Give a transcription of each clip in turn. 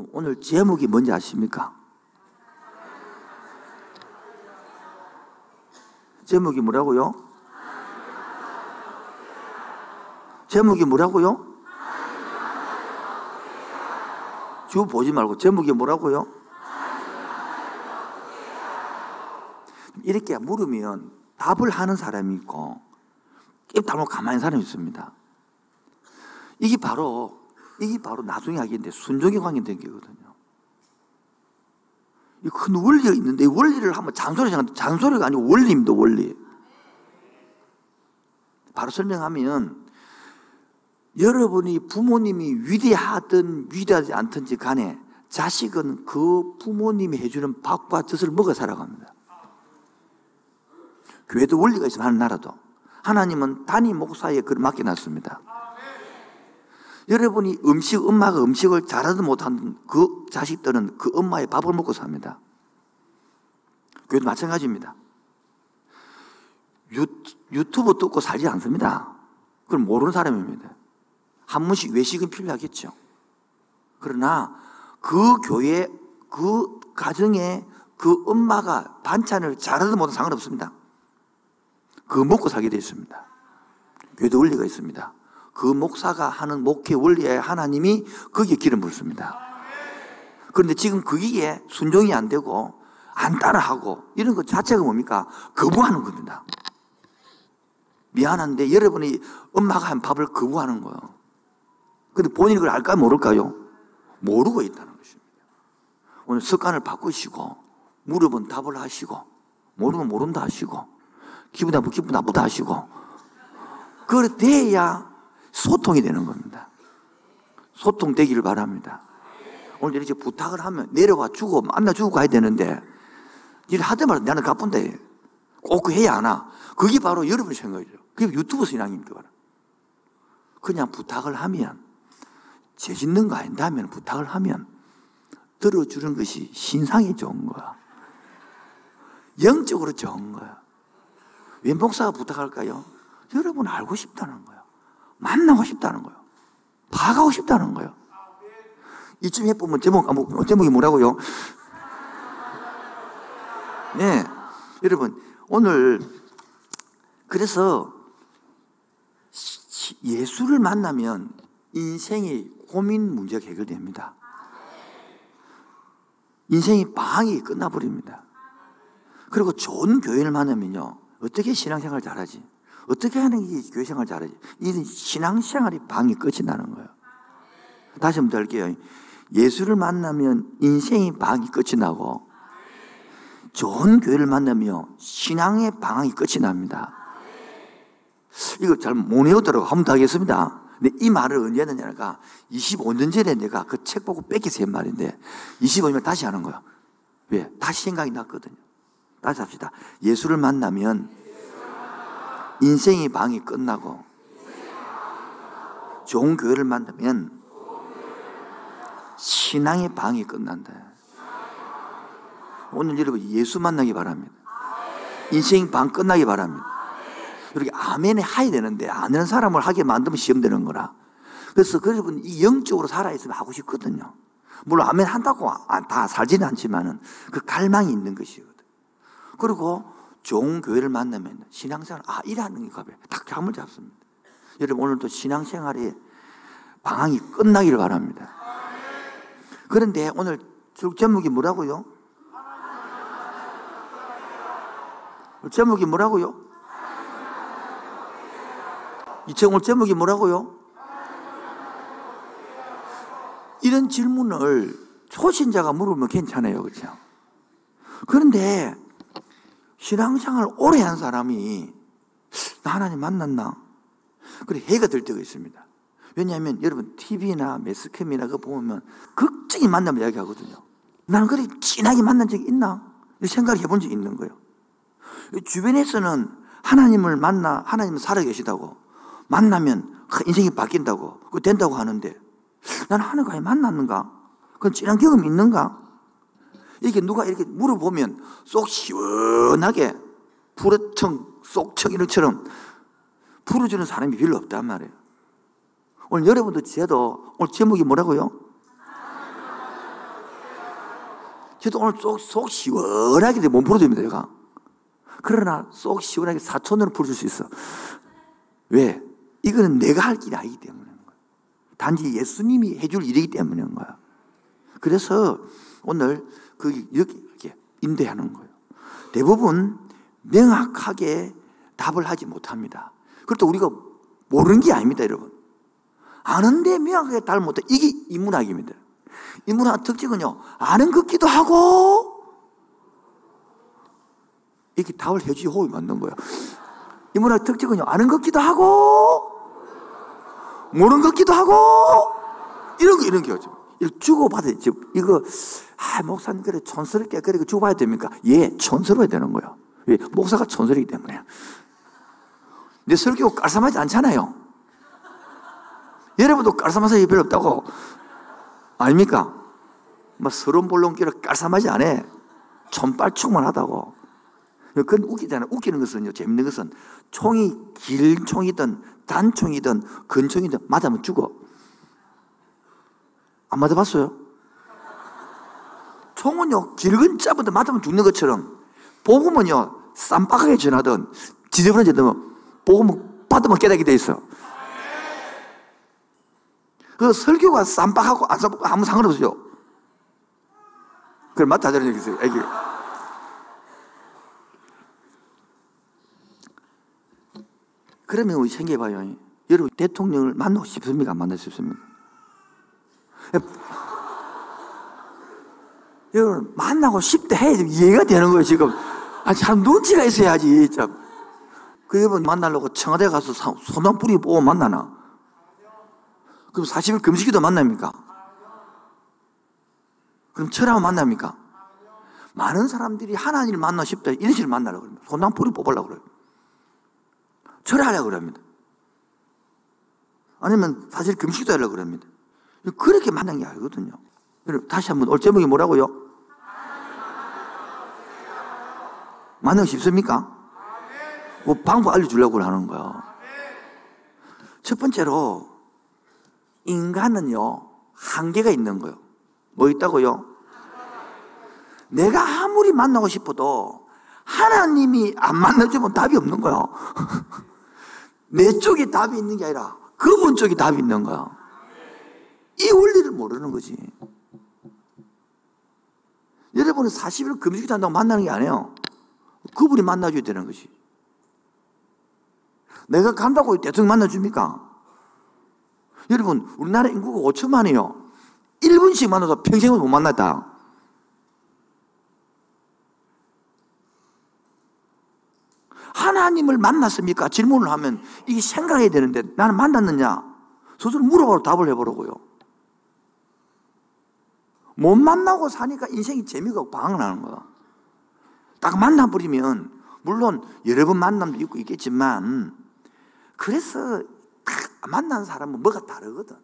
여러분, 오늘 제목이 뭔지 아십니까? 제목이 뭐라고요? 제목이 뭐라고요? 주 보지 말고 제목이 뭐라고요? 이렇게 물으면 답을 하는 사람이 있고 깨달고 가만히 사람이 있습니다. 이게 바로 이게 바로 나중에 하겠는데 순종의 관계된 게거든요. 이 큰 원리가 있는데 원리를 한번 잔소리 잔소리가 아니고 원리입니다. 원리. 바로 설명하면 여러분이 부모님이 위대하든 위대하지 않든지 간에 자식은 그 부모님이 해주는 밥과 젖을 먹어 살아갑니다. 교회도 원리가 있으면 하는 나라도 하나님은 단위 목사에 그를 맡겨놨습니다. 여러분이 음식, 엄마가 음식을 잘하든 못하든 그 자식들은 그 엄마의 밥을 먹고 삽니다. 교회도 마찬가지입니다. 유, 유튜브 듣고 살지 않습니다. 그걸 모르는 사람입니다. 한 번씩 외식은 필요하겠죠. 그러나 그 교회, 그 가정에 그 엄마가 반찬을 잘하든 못하든 상관없습니다. 그 먹고 살게 되어 있습니다. 교회도 원리가 있습니다. 그 목사가 하는 목회 원리에 하나님이 거기에 기름 붓습니다. 그런데 지금 거기에 순종이 안 되고 안 따라하고 이런 것 자체가 뭡니까? 거부하는 겁니다. 미안한데 여러분이 엄마가 한 밥을 거부하는 거예요. 근데 본인이 그걸 알까 모를까요? 모르고 있다는 것입니다. 오늘 습관을 바꾸시고, 물어본 답을 하시고, 모르면 모른다 하시고, 기분 나쁘 기분 나쁘다 하시고, 그래 돼야 소통이 되는 겁니다. 소통되기를 바랍니다. 오늘 이렇게 부탁을 하면 내려와 주고 만나 주고 가야 되는데, 일 하더마다 나는 가쁜데, 꼭그 해야 하나? 그게 바로 여러분 생각이죠. 그게 유튜브 신앙입니다. 그냥 부탁을 하면, 죄 짓는 거 아닌데 하면 부탁을 하면 들어주는 것이 신상이 좋은 거야. 영적으로 좋은 거야. 왜 목사가 부탁할까요? 여러분 알고 싶다는 거야. 만나고 싶다는 거야. 봐가고 싶다는 거야. 이쯤 해보면 제목, 아, 제목이 뭐라고요? 네. 여러분, 오늘, 그래서 예수를 만나면 인생이 고민 문제가 해결됩니다. 인생이 방이 끝나버립니다. 그리고 좋은 교회를 만나면요. 어떻게 신앙생활 잘하지? 어떻게 하는 게 교회생활 잘하지? 이 신앙생활이 방이 끝이 나는 거예요. 다시 한번 더 할게요. 예수를 만나면 인생이 방이 끝이 나고 좋은 교회를 만나면 신앙의 방이 끝이 납니다. 이거 잘 못 외우더라고. 한번 더 하겠습니다. 근데 이 말을 언제 했느냐가 25년 전에 내가 그 책 보고 뺏겨서 한 말인데 25년 다시 하는 거야. 왜? 다시 생각이 났거든요. 다시 합시다. 예수를 만나면 인생의 방이 끝나고 좋은 교회를 만나면 신앙의 방이 끝난다. 오늘 여러분 예수 만나기 바랍니다. 인생 방 끝나기 바랍니다. 이렇게 아멘에 하야 되는데 아는 사람을 하게 만들면 시험되는 거라. 그래서 여러분 이 영적으로 살아있으면 하고 싶거든요. 물론 아멘 한다고 다 살지는 않지만은 그 갈망이 있는 것이거든. 그리고 좋은 교회를 만나면 신앙생활, 아, 이라는 게 가be. 딱 잠을 잡습니다. 여러분 오늘도 신앙생활이 방황이 끝나기를 바랍니다. 그런데 오늘 제목이 뭐라고요? 제목이 뭐라고요? 이책오 제목이 뭐라고요? 이런 질문을 초신자가 물으면 괜찮아요. 그렇죠? 그런데 신앙생활 오래 한 사람이 나 하나님 만났나? 그래 해가 될 때가 있습니다. 왜냐하면 여러분 TV나 매스컴이나 그거 보면 극적인 만남을 이야기하거든요. 나는 그렇게 진하게 만난 적이 있나? 생각해 본 적이 있는 거예요. 주변에서는 하나님을 만나 하나님은 살아계시다고 만나면 인생이 바뀐다고 그 된다고 하는데 나는 하나님과 만났는가? 그건 진한 경험이 있는가? 이렇게 누가 이렇게 물어보면 쏙 시원하게 불어청 쏙청 이런처럼 풀어주는 사람이 별로 없단 말이에요. 오늘 여러분도 저도 오늘 제목이 뭐라고요? 저도 오늘 속, 속 시원하게 못 풀어줍니다, 제가. 그러나 속 시원하게 사촌으로 풀어줄 수 있어. 왜? 이거는 내가 할 일이 아니기 때문에. 단지 예수님이 해줄 일이기 때문인 거야. 그래서 오늘 그 여기 이렇게 인도하는 거예요. 대부분 명확하게 답을 하지 못합니다. 그렇다 우리가 모르는 게 아닙니다, 여러분. 아는데 명확하게 답을 못해. 이게 인문학입니다. 인문학 특징은요, 아는 것기도 하고, 이렇게 답을 해주지 호흡이 맞는 거예요. 인문학 특징은요, 아는 것기도 하고, 모르는 것기도 하고, 이런 거, 이런 거죠. 이거 주고받아야, 이거, 아, 목사님, 그래, 촌스럽게, 그래, 주고받아야 됩니까? 예, 촌스러워야 되는 거예요. 왜? 목사가 촌스럽기 때문에. 내 설교 깔쌈하지 않잖아요. 여러분도 깔쌈한 사람이 없다고. 아닙니까? 막 서론 볼론기를 깔쌈하지 않아. 촌빨충만 하다고. 그건 웃기잖아. 웃기는 것은요, 재밌는 것은 총이 길 총이든 단총이든 근총이든 맞으면 죽어. 안 맞아봤어요? 총은요, 길근 짜부터 맞으면 죽는 것처럼 복음은요, 쌈박하게 전하든 지저분해지든 복음은 받으면 깨닫게 돼 있어. 그 설교가 쌈박하고 안 쌈박하고 아무 상관없어요. 그걸 맞다 저런 얘기 있어요. 애기. 그러면 우리 생각해봐요. 여러분 대통령을 만나고 싶습니까? 안 만나고 싶습니까? 여러분 만나고 싶다 해야 이해가 되는 거예요 지금. 아, 참 눈치가 있어야지. 참. 그 여러분 만나려고 청와대 가서 소나 뿌리 보고 만나나? 그럼 40일 금식기도 만납니까? 그럼 철하고 만납니까? 많은 사람들이 하나님을 만나고 싶다. 이런 식으로 만나려고 그럽니다. 소나 뿌리 뽑으려고 그래요. 철하려고 그럽니다. 아니면 사실 금식도 하려고 그럽니다. 그렇게 만난 게 아니거든요. 다시 한번 올 제목이 뭐라고요? 만나고 싶습니까? 뭐 방법 알려주려고 하는 거야. 첫 번째로, 인간은요, 한계가 있는 거예요. 뭐 있다고요? 내가 아무리 만나고 싶어도 하나님이 안 만나주면 답이 없는 거야. 내 쪽에 답이 있는 게 아니라 그분 쪽에 답이 있는 거야. 이 원리를 모르는 거지. 여러분은 40일 금식도 한다고 만나는 게 아니에요. 그분이 만나줘야 되는 것이. 내가 간다고 대통령 만나줍니까? 여러분, 우리나라 인구가 5천만이요. 1분씩 만나도 평생을 못 만났다. 하나님을 만났습니까? 질문을 하면 이게 생각해야 되는데 나는 만났느냐? 스스로 물어보고 답을 해보라고요. 못 만나고 사니까 인생이 재미가 없고 방황하는 거야. 딱 만나버리면 물론 여러 번 만남도 있고 있겠지만 그래서 딱 만난 사람은 뭐가 다르거든.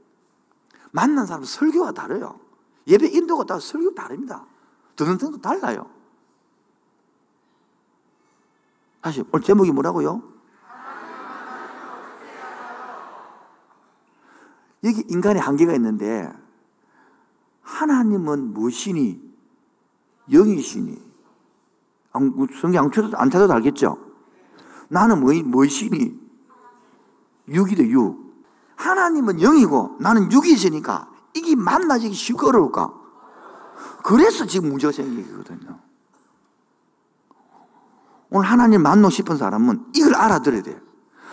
만난 사람은 설교가 다르요. 예배 인도가 다 설교 다릅니다. 듣는 등도 달라요. 다시 오늘 제목이 뭐라고요? 여기 인간의 한계가 있는데 하나님은 무엇이니? 영이시니? 성경 안 찾아도 알겠죠? 나는 뭐, 무엇이니? 육이다, 육. 하나님은 영이고 나는 육이 있으니까 이게 만나지기 쉽고 어려울까? 그래서 지금 문제가 생기거든요. 오늘 하나님 만나고 싶은 사람은 이걸 알아들어야 돼.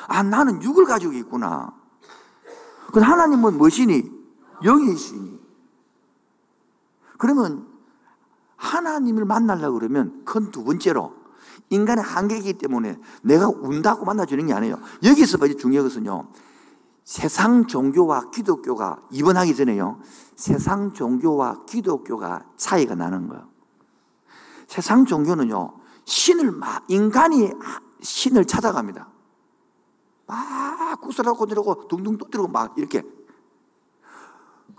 아, 나는 육을 가지고 있구나. 그 하나님은 무엇이니? 영이시니. 그러면 하나님을 만나려고 그러면 큰두 번째로 인간의 한계이기 때문에 내가 운다고 만나주는 게 아니에요. 여기서 중요한 것은요. 세상 종교와 기독교가 입원하기 전에요. 세상 종교와 기독교가 차이가 나는 거예요. 세상 종교는요. 신을 막 인간이 신을 찾아갑니다. 막 구슬하고 내려고 둥둥 떠들고 막 이렇게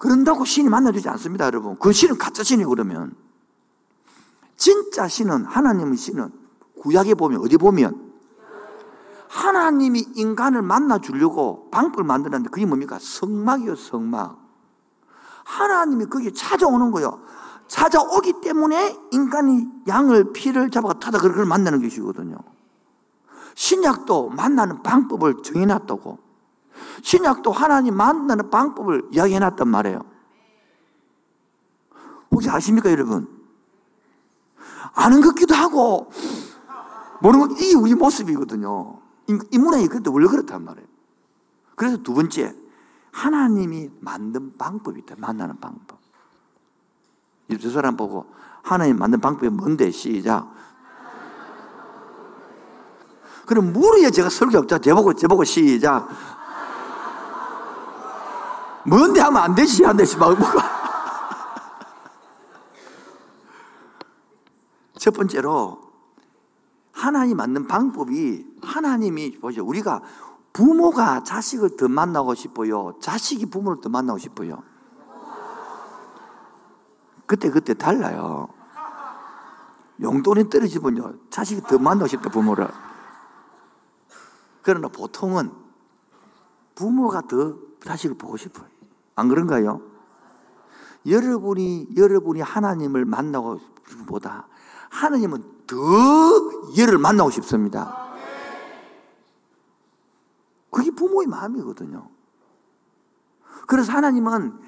그런다고 신이 만나주지 않습니다, 여러분. 그 신은 가짜 신이 그러면 진짜 신은 하나님의 신은 구약에 보면 어디 보면 하나님이 인간을 만나 주려고 방법을 만들었는데 그게 뭡니까? 성막이요, 성막. 하나님이 거기에 찾아오는 거요. 찾아오기 때문에 인간이 양을 피를 잡아가 타다 그걸 만나는 것이거든요. 신약도 만나는 방법을 정해놨다고. 신약도 하나님 만나는 방법을 이야기해 놨단 말이에요. 혹시 아십니까, 여러분? 아는 것 같기도 하고, 모르는 것, 이게 우리 모습이거든요. 인문학이 그때 원래 그렇단 말이에요. 그래서 두 번째, 하나님이 만든 방법이 있다. 만나는 방법. 이두 사람 보고 하나님 만든 방법이 뭔데? 시작. 그럼 물어야 제가 설교자 제보고 제보고 시작. 뭔데 하면 안 되지 안 되지 막 뭐가. 첫 번째로 하나님 만든 방법이 하나님이 보죠. 우리가 부모가 자식을 더 만나고 싶어요. 자식이 부모를 더 만나고 싶어요. 그때 그때 달라요. 용돈이 떨어지면요. 자식이 더 만나고 싶다 부모를. 그러나 보통은 부모가 더 자식을 보고 싶어요. 안 그런가요? 여러분이 여러분이 하나님을 만나고 싶보다 하나님은 더 얘를 만나고 싶습니다. 그게 부모의 마음이거든요. 그래서 하나님은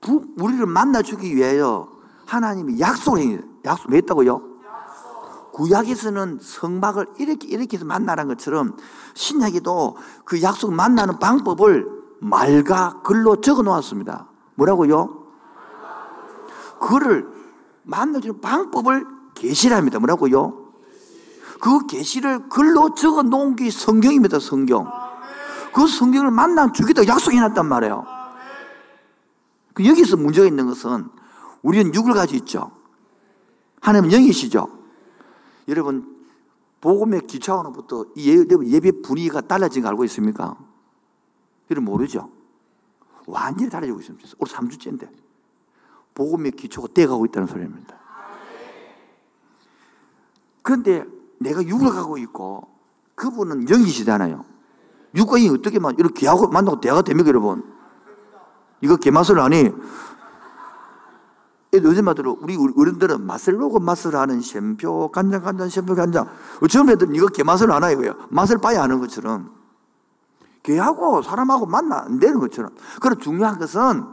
부, 우리를 만나주기 위하여 하나님이 약속을. 약속, 뭐 했다고요? 구약에서는 성막을 이렇게 이렇게 해서 만나는 것처럼 신약에도 그 약속 만나는 방법을 말과 글로 적어 놓았습니다. 뭐라고요? 그를 만나주는 방법을 계시랍니다. 뭐라고요? 그 계시를 글로 적어 놓은 게 성경입니다. 성경. 그 성경을 만나 주기도 약속해 놨단 말이에요. 그 여기서 문제가 있는 것은 우리는 육을 가지고 있죠. 하나님은 영이시죠. 여러분 복음의 기초원부터 예배 분위기가 달라진 거 알고 있습니까? 여러분 모르죠. 완전히 달라지고 있습니다. 오늘 3주째인데 복음의 기초가 떼가고 있다는 소리입니다. 그런데 내가 육을 가고 있고 그분은 영이시잖아요. 육과 이 어떻게 만 이렇게 하고 만나고 대화가 됩니까, 여러분? 이거 개맛을 아니? 요즘 말대로 우리 어른들은 맛을 보고 맛을 아는 샘표, 간장, 간장, 샘표, 간장. 어쩌면 애들은 이거 개맛을 아나 이거예요. 맛을 봐야 아는 것처럼. 개하고 사람하고 만나 안 되는 것처럼. 그럼 중요한 것은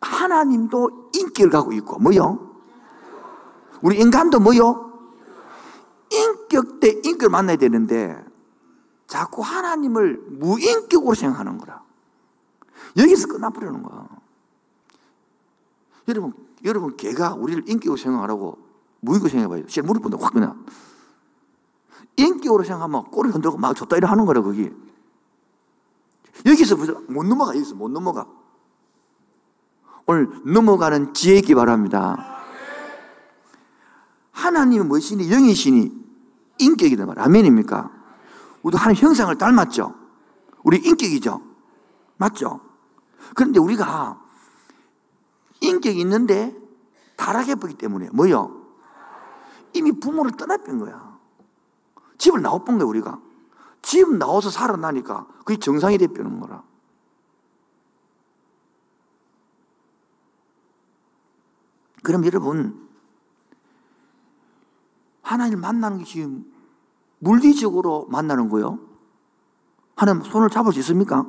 하나님도 인기를 갖고 있고, 뭐요? 우리 인간도 뭐요? 인격 대 인격을 만나야 되는데, 자꾸 하나님을 무인격으로 생각하는 거라. 여기서 끝나버리는 거야. 여러분, 여러분, 개가 우리를 인격으로 생각하라고 무인격으로 생각해봐요. 실 무릎 본다, 확 그냥. 인격으로 생각하면 꼬리 흔들고 막 줬다 이래 하는 거라, 거기. 여기서 못 넘어가, 여기서 못 넘어가. 오늘 넘어가는 지혜 있기 바랍니다. 하나님은 무엇이니? 영이시니? 인격이다 말. 아멘입니까? 우리도 하나님 형상을 닮았죠? 우리 인격이죠? 맞죠? 그런데 우리가 인격이 있는데 타락해 보기 때문에 뭐요? 이미 부모를 떠나뺀 거야. 집을 나와본 거야, 우리가. 집 나와서 살아나니까 그게 정상이 되는 거라. 그럼 여러분, 하나님 만나는 것이 물리적으로 만나는 거요? 하나님 손을 잡을 수 있습니까?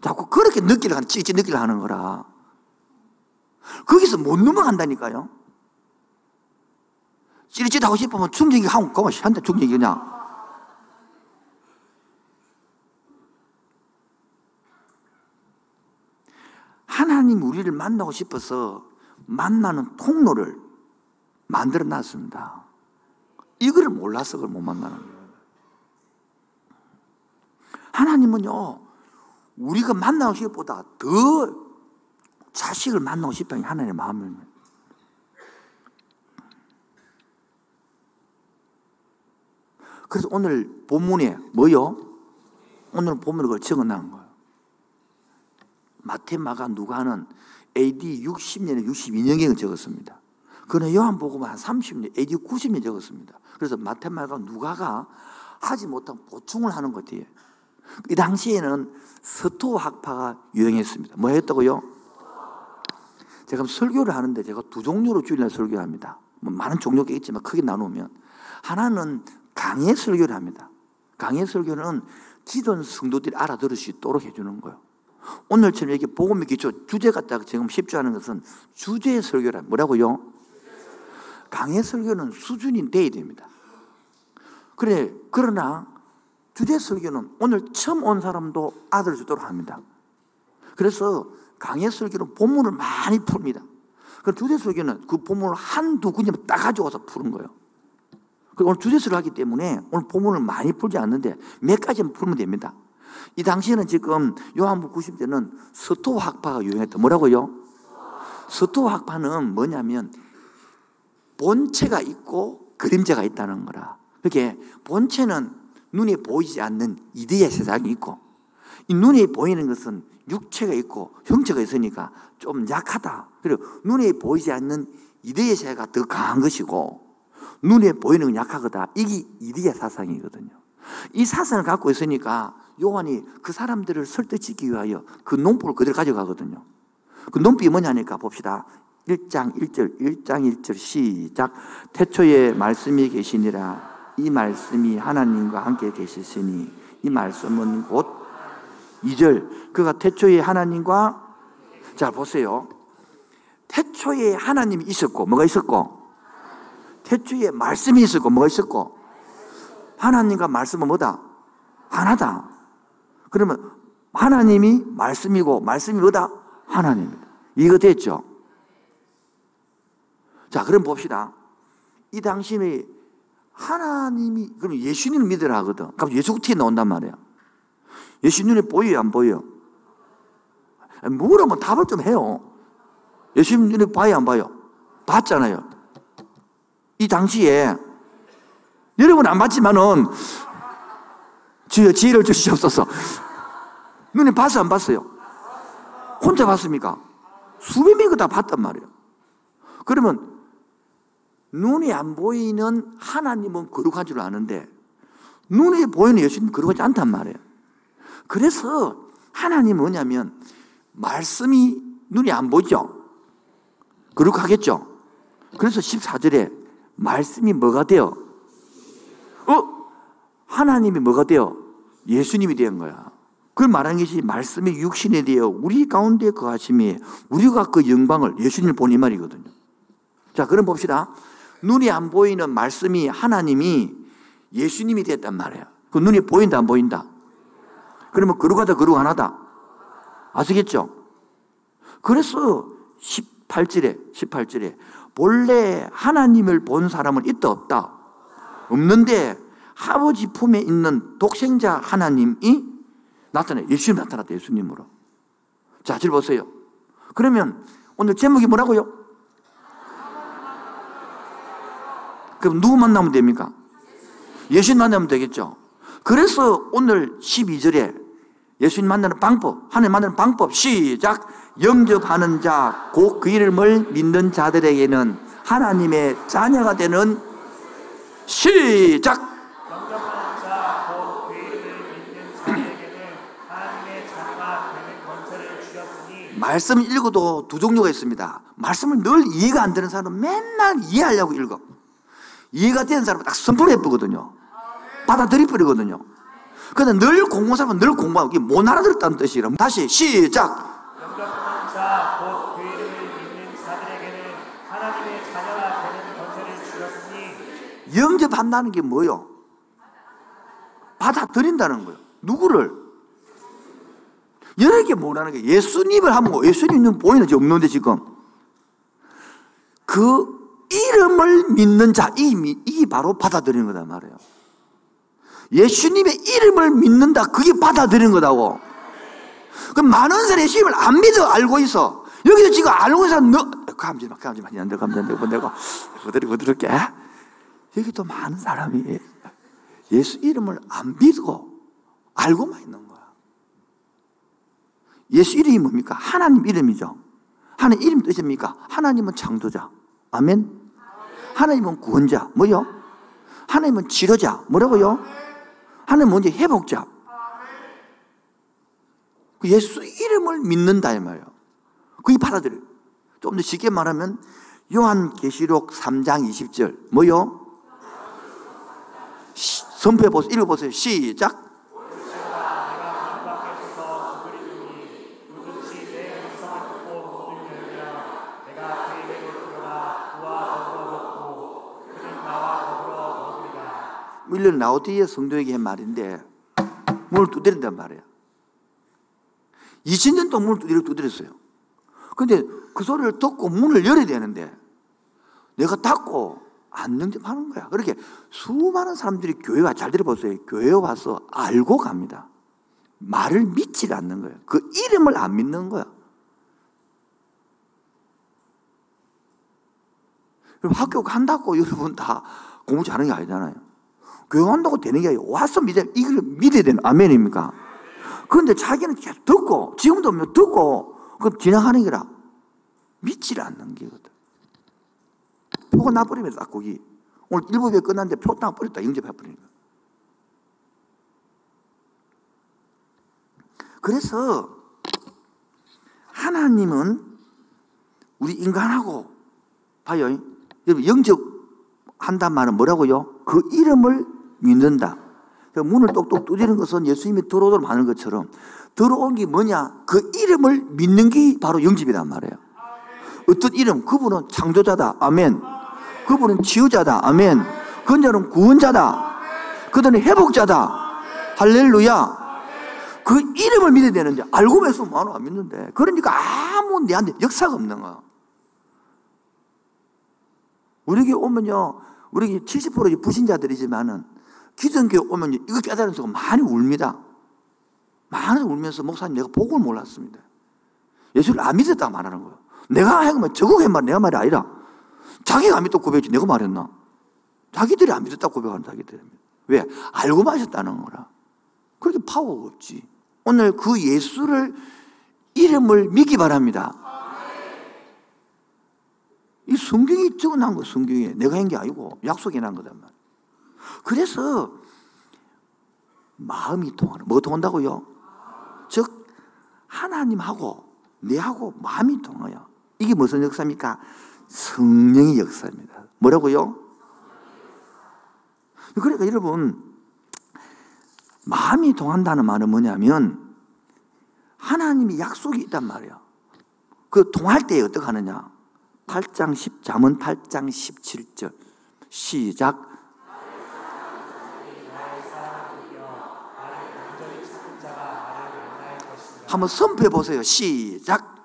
자꾸 그렇게 느끼려 하는, 찌찌 느끼려 하는 거라. 거기서 못 넘어간다니까요. 찌릿찌릿 하고 싶으면 중정이 하고 가면 한대 중정이 그냥. 하나님 우리를 만나고 싶어서 만나는 통로를 만들어 놨습니다. 이거를 몰라서 그걸 못 만나는 거예요. 하나님은요, 우리가 만나고 싶은 것보다 더 자식을 만나고 싶다는 하나님의 마음입니다. 그래서 오늘 본문에 뭐요? 오늘 본문에 그걸 적어 놓은 거예요. 마테마가 누가는 AD 60년에 62년경을 적었습니다. 그는 요한복음은 한 30년, AD 90년 적었습니다. 그래서 마테마가 누가가 하지 못한 보충을 하는 것이에요. 이 당시에는 서토 학파가 유행했습니다. 뭐 했다고요? 제가 설교를 하는데 제가 두 종류로 주일날 설교합니다. 뭐 많은 종류가 있지만 크게 나누면 하나는 강의 설교를 합니다. 강의 설교는 기존 성도들이 알아들을 수 있도록 해주는 거예요. 오늘처럼 이렇게 복음의 기초 주제 갖다가 지금 쉽지 않은 것은 주제 설교라 뭐라고요? 강의 설교는 수준이 돼야 됩니다. 그래 그러나 주제 설교는 오늘 처음 온 사람도 아들 주도록 합니다. 그래서 강의 설교는 본문을 많이 풉니다. 그 주제 설교는 그 본문을 한두 군데만 딱 가져와서 푸는 거예요. 오늘 주제설을 하기 때문에 오늘 본문을 많이 풀지 않는데 몇 가지만 풀면 됩니다. 이 당시에는 지금 요한부 90대는 서토 학파가 유행했다. 뭐라고요? 서토 학파는 뭐냐면 본체가 있고 그림자가 있다는 거라. 그게 본체는 눈에 보이지 않는 이데의 세상이 있고 이 눈에 보이는 것은 육체가 있고 형체가 있으니까 좀 약하다. 그리고 눈에 보이지 않는 이데의 세계가 더 강한 것이고 눈에 보이는 건 약하거다. 이게 이데의 사상이거든요. 이 사상을 갖고 있으니까 요한이 그 사람들을 설득시키기 위하여 그 농법을 그대로 가져가거든요. 그 농법이 뭐냐니까 봅시다. 1장 1절, 1장 1절 시작. 태초에 말씀이 계시니라. 이 말씀이 하나님과 함께 계시으니 이 말씀은 곧 2절. 그가 태초에 하나님과 자 보세요. 태초에 하나님이 있었고 뭐가 있었고 태초에 말씀이 있었고 뭐가 있었고 하나님과 말씀은 뭐다? 하나다. 그러면 하나님이 말씀이고 말씀이 뭐다? 하나님입니다. 이거 됐죠? 자, 그럼 봅시다. 이 당시에 하나님이 그럼 예수님을 믿으라 하거든. 그럼 예수 어떻게 나온단 말이야? 예수 눈에 보여요, 안 보여? 물으면 답을 좀 해요. 예수님 눈에 봐요, 안 봐요? 봤잖아요. 이 당시에 여러분 안 봤지만은 주여 지혜를 주시옵소서. 눈에 봤어 안 봤어요? 혼자 봤습니까? 수백 명이 다 봤단 말이에요. 그러면 눈이 안 보이는 하나님은 거룩한 줄 아는데 눈에 보이는 예수님은 거룩하지 않단 말이에요. 그래서 하나님은 뭐냐면 말씀이 눈이 안 보이죠? 거룩하겠죠? 그래서 14절에 말씀이 뭐가 되어? 어? 하나님이 뭐가 되어? 예수님이 된 거야. 그걸 말하는 것이 말씀이 육신에 되어 우리 가운데 거하심이 우리가 그 영광을 예수님을 보니 말이거든요. 자, 그럼 봅시다. 눈이 안 보이는 말씀이 하나님이 예수님이 됐단 말이에요. 그 눈이 보인다, 안 보인다? 그러면 안 하다? 아시겠죠? 그래서 18절에, 18절에, 본래 하나님을 본 사람은 있다, 없다? 없는데, 아버지 품에 있는 독생자 하나님이 나타나, 예수님 나타났다, 예수님으로. 자, 줄 보세요. 그러면 오늘 제목이 뭐라고요? 그럼 누구 만나면 됩니까? 예수님 만나면 되겠죠. 그래서 오늘 12절에 예수님 만나는 방법, 하나님 만나는 방법, 시작. 영접하는 자, 곧 그 이름을 믿는 자들에게는 하나님의 자녀가 되는 시작. 말씀 읽어도 두 종류가 있습니다. 말씀을 늘 이해가 안 되는 사람은 맨날 이해하려고 읽어. 이해가 되는 사람은 딱 선포를 해버거든요. 받아들이 버리거든요. 근데 늘 공부한 사람은 늘 공부하고 이게 못 알아들었다는 뜻이라. 다시 시작. 영접하는 자, 곧그 이름을 믿는 자들에게는 하나님의 자녀가 되는 권세를 주셨으니 영접한다는 게 뭐요? 받아들인다는 거예요. 누구를? 여러 개 뭐라는 게 예수님을 하면 예수님은 보이는지 없는데 지금 그 이름을 믿는 자, 이, 이 바로 받아들이는 거다 말이에요. 예수님의 이름을 믿는다. 그게 받아들이는 거다고. 그 많은 사람이 예수님을 안 믿어 알고 있어. 여기서 지금 알고 사람, 너, 감지 마, 감지 마. 안 돼, 감지 안 돼. 내가, 어디를, 어디를게. 여기 또 많은 사람이 예수 이름을 안 믿고 알고만 있는 거야. 예수 이름이 뭡니까? 하나님 이름이죠. 하나님 이름 뜻입니까? 하나님은 창조자. 아멘. 하나님은 구원자. 뭐요? 하나님은 치료자. 뭐라고요? 하나님은 먼저 회복자. 그 예수 이름을 믿는다 이 말이에요. 그게 받아들여요. 좀 더 쉽게 말하면 요한계시록 3장 20절 뭐요? 선포해 보세요. 읽어 보세요. 시작. 밀려 나오디에 성도에게 한 말인데 문을 두드린단 말이에요. 20년 동안 문을 두드렸어요. 근데 그 소리를 듣고 문을 열어야 되는데 내가 닫고 안 영접하는 거야. 그렇게 수많은 사람들이 교회 와, 잘 들어보세요. 교회 와서 알고 갑니다. 말을 믿지 않는 거예요. 그 이름을 안 믿는 거야. 학교 간다고 여러분 다 공부 잘하는 게 아니잖아요. 교회 간다고 되는 게 아니라 와서 믿어, 이걸 믿어야 되는 아멘입니까? 그런데 자기는 계속 듣고, 지금도 뭐 듣고, 그 지나가는 거라. 믿지 않는 게거든. 표가 나버리면 싹고기. 오늘 일부에 끝났는데 표 나버렸다. 영접해버리는 거야. 그래서 하나님은 우리 인간하고 봐요. 영접한단 말은 뭐라고요? 그 이름을 믿는다. 그러니까 문을 똑똑 두드리는 것은 예수님이 들어오도록 하는 것처럼 들어온 게 뭐냐? 그 이름을 믿는 게 바로 영접이란 말이에요. 어떤 이름? 그분은 창조자다. 아멘. 그분은 치유자다. 아멘. 그녀는 구원자다. 그들은 회복자다. 할렐루야. 그 이름을 믿어야 되는데 알고 해서 뭐안 믿는데 그러니까 아무 내한테 역사가 없는 거야. 우리에게 오면요, 우리 70% 부신자들이지만은 기존교회 오면 이거 순간 많이 울니다. 많이 울면서 목사님 내가 복을 몰랐습니다. 예수를 안 믿었다 말하는 거예요. 내가 하면 저거 한 말, 내가 말이 아니라 자기가 안 믿고 고백했지 내가 말했나? 자기들이 안 믿었다 고백하는 자기들입니다. 왜? 알고 마셨다는 거라. 그렇게 파워가 없지. 오늘 그 예수를 이름을 믿기 바랍니다. 이 성경이 적어놓은 거, 성경에. 내가 한 게 아니고 약속해 놓은 거단 말이야. 그래서 마음이 통하는, 뭐 통한다고요? 즉, 하나님하고 내하고 마음이 통해요. 이게 무슨 역사입니까? 성령의 역사입니다. 뭐라고요? 그러니까 여러분, 마음이 통한다는 말은 뭐냐면, 하나님이 약속이 있단 말이에요. 그 통할 때 어떻게 하느냐? 8장 10, 잠언 8장 17절. 시작. 한번 선포해 보세요. 시작.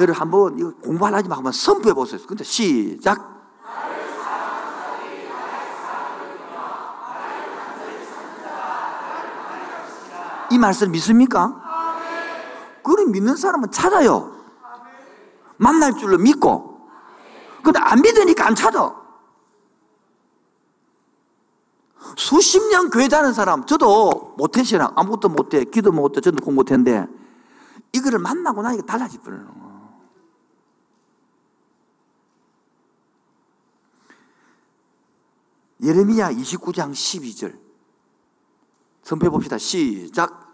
여러분 한번 이거 공부하지 말고 한번 선포해 보세요. 근데 시작. 이 말씀 믿습니까? 그걸 믿는 사람은 찾아요. 만날 줄로 믿고. 근데 안 믿으니까 안 찾아. 수십 년 교회 다는 사람, 저도 못해시나 아무것도 못해, 기도 못해, 저도 공부 못했는데, 이거를 만나고 나니까 달라질 뻔해요. 예레미야 29장 12절. 선포해 봅시다. 시작.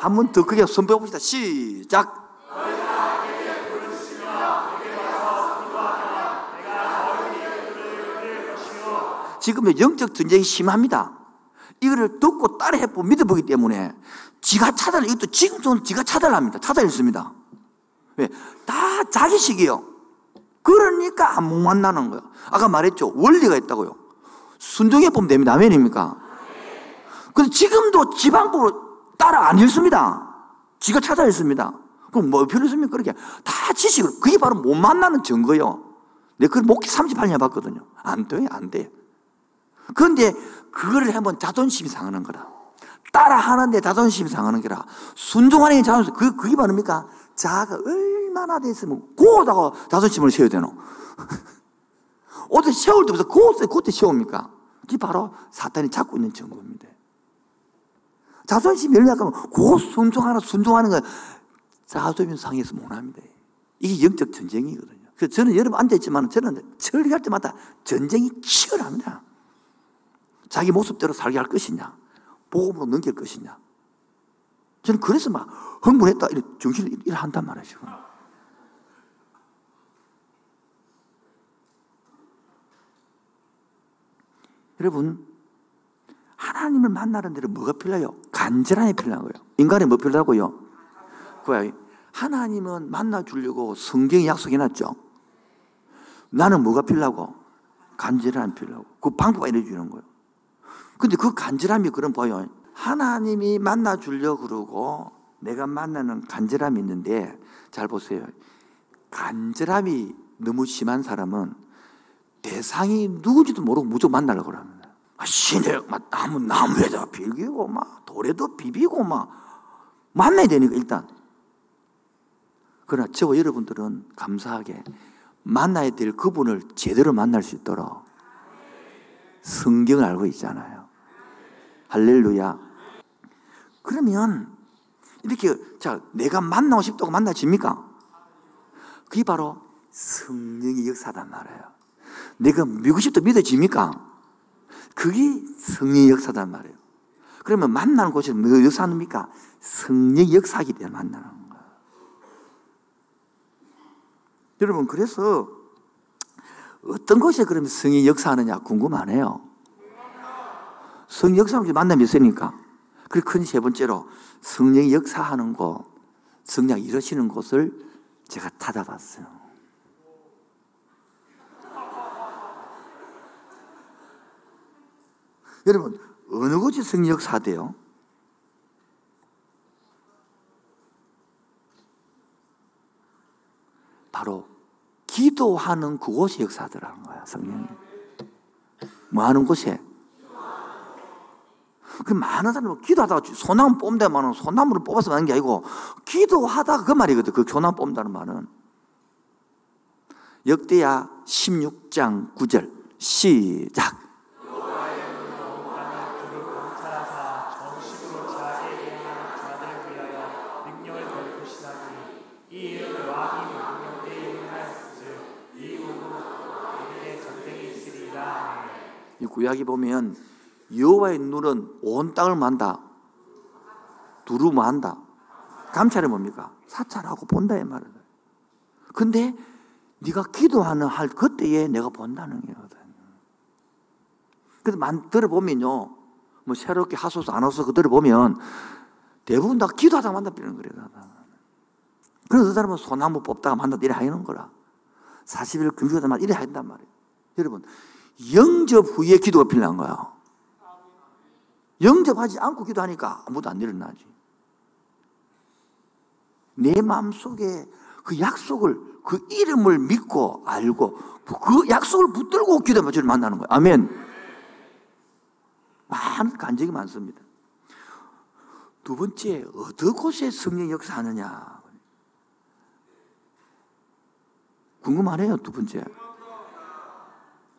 한 번 더 크게 선포해 봅시다. 시작. 지금 영적 전쟁이 심합니다. 이거를 듣고 따라 해보고 믿어보기 때문에 지가 차단, 이것도 지금 좀 지가 차단합니다. 차단했습니다. 왜? 다 자기식이요. 그러니까 안 만나는 거예요. 아까 말했죠. 원리가 있다고요. 순종해 보면 됩니다. 아멘입니까? 근데 지금도 지방법으로 따라 안 읽습니다. 지가 찾아냈습니다. 그럼 뭐 필요 있습니까? 그렇게. 다 지식으로. 그게 바로 못 만나는 증거요. 내가 그걸 목기 38년 해봤거든요. 안 돼, 안 돼. 그런데 그거를 한번 자존심이 상하는 거라. 따라 하는데 자존심이 상하는 거라. 순종하는 게 자존심. 그, 그게 말입니까? 자아가 얼마나 됐으면 고다가 자존심을 세워야 되노? 어디 세울 때부터 그때, 그때 세웁니까? 그게 바로 사탄이 잡고 있는 증거입니다. 자존심이 열리면 고 순종하는, 순종하는 거 자존심 상해서 못합니다. 이게 영적 전쟁이거든요. 그래서 저는 여러분 앉아있지만 저는 설교할 때마다 전쟁이 치열합니다. 자기 모습대로 살게 할 것이냐, 복음으로 넘길 것이냐. 저는 그래서 막 흥분했다, 이런 정신을 이래 한단 지금. 여러분, 하나님을 만나는 데는 뭐가 필요해요? 간절함이 필요한 거예요. 인간이 뭐 필요하고요? 그거야. 하나님은 만나 주려고 성경에 약속해 놨죠. 나는 뭐가 필요하고? 간절함이 필요하고. 그 방법 알려주는 거예요. 근데 그 간절함이 그럼 보여. 하나님이 만나 주려고 그러고 내가 만나는 간절함이 있는데 잘 보세요. 간절함이 너무 심한 사람은 대상이 누구지도 모르고 무조건 만나려고 그럽니다. 아, 신에 막 나무, 나무에다 빌기고 막 돌에도 비비고 막 만나야 되니까 일단. 그러나 저와 여러분들은 감사하게 만나야 될 그분을 제대로 만날 수 있도록 성경을 알고 있잖아요. 할렐루야. 그러면 이렇게 자 내가 만나고 싶다고 만나집니까? 그게 바로 성령의 역사단 말이에요. 내가 믿고 싶다 믿어집니까? 그게 성령의 역사단 말이에요. 그러면 만나는 곳이 뭐 역사입니까? 성령의 역사이기 때문에 만나는 거예요. 여러분 그래서 어떤 곳에 그러면 성령의 역사하느냐 궁금하네요. 성령 역사하는 만남이 있으니까. 그리고 큰 세 번째로 성령이 역사하는 곳, 성령 이루시는 곳을 제가 찾아봤어요. 여러분, 어느 곳이 성령 역사돼요? 바로 기도하는 그곳이 역사더라는 거야, 성령이. 뭐 하는 곳에? 그 많은 사람은 기도하다가 소나무 뽑는다면은 소나무를 뽑아서 하는 게 아니고 기도하다가 그 말이거든. 그 소나무 뽑는다는 말은. 역대야 16장 9절 시작. 이 구약이 보면 여호와의 눈은 온 땅을 만다. 두루마한다. 감찰이 뭡니까? 사찰하고 본다 이 말이에요. 근데 네가 기도하는 할 그때에 내가 본다는 거거든. 그래서 만 들어보면요. 뭐 새롭게 하소서 안 하소서 그 들어보면 대부분 다 기도하다 만나버리는 거래요. 그래서 그 사람은 소나무 뽑다가 만났다 이래 하는 거라. 40일 금주하다 이래 한단 말이에요. 여러분, 영접 후에 기도가 필요한 거야. 영접하지 않고 기도하니까 아무도 안 일어나지. 내 마음 속에 그 약속을, 그 이름을 믿고 알고 그 약속을 붙들고 기도하면 주를 만나는 거예요. 아멘. 많은 간증이 많습니다. 두 번째, 어느 곳에 성령 역사하느냐. 궁금하네요, 두 번째.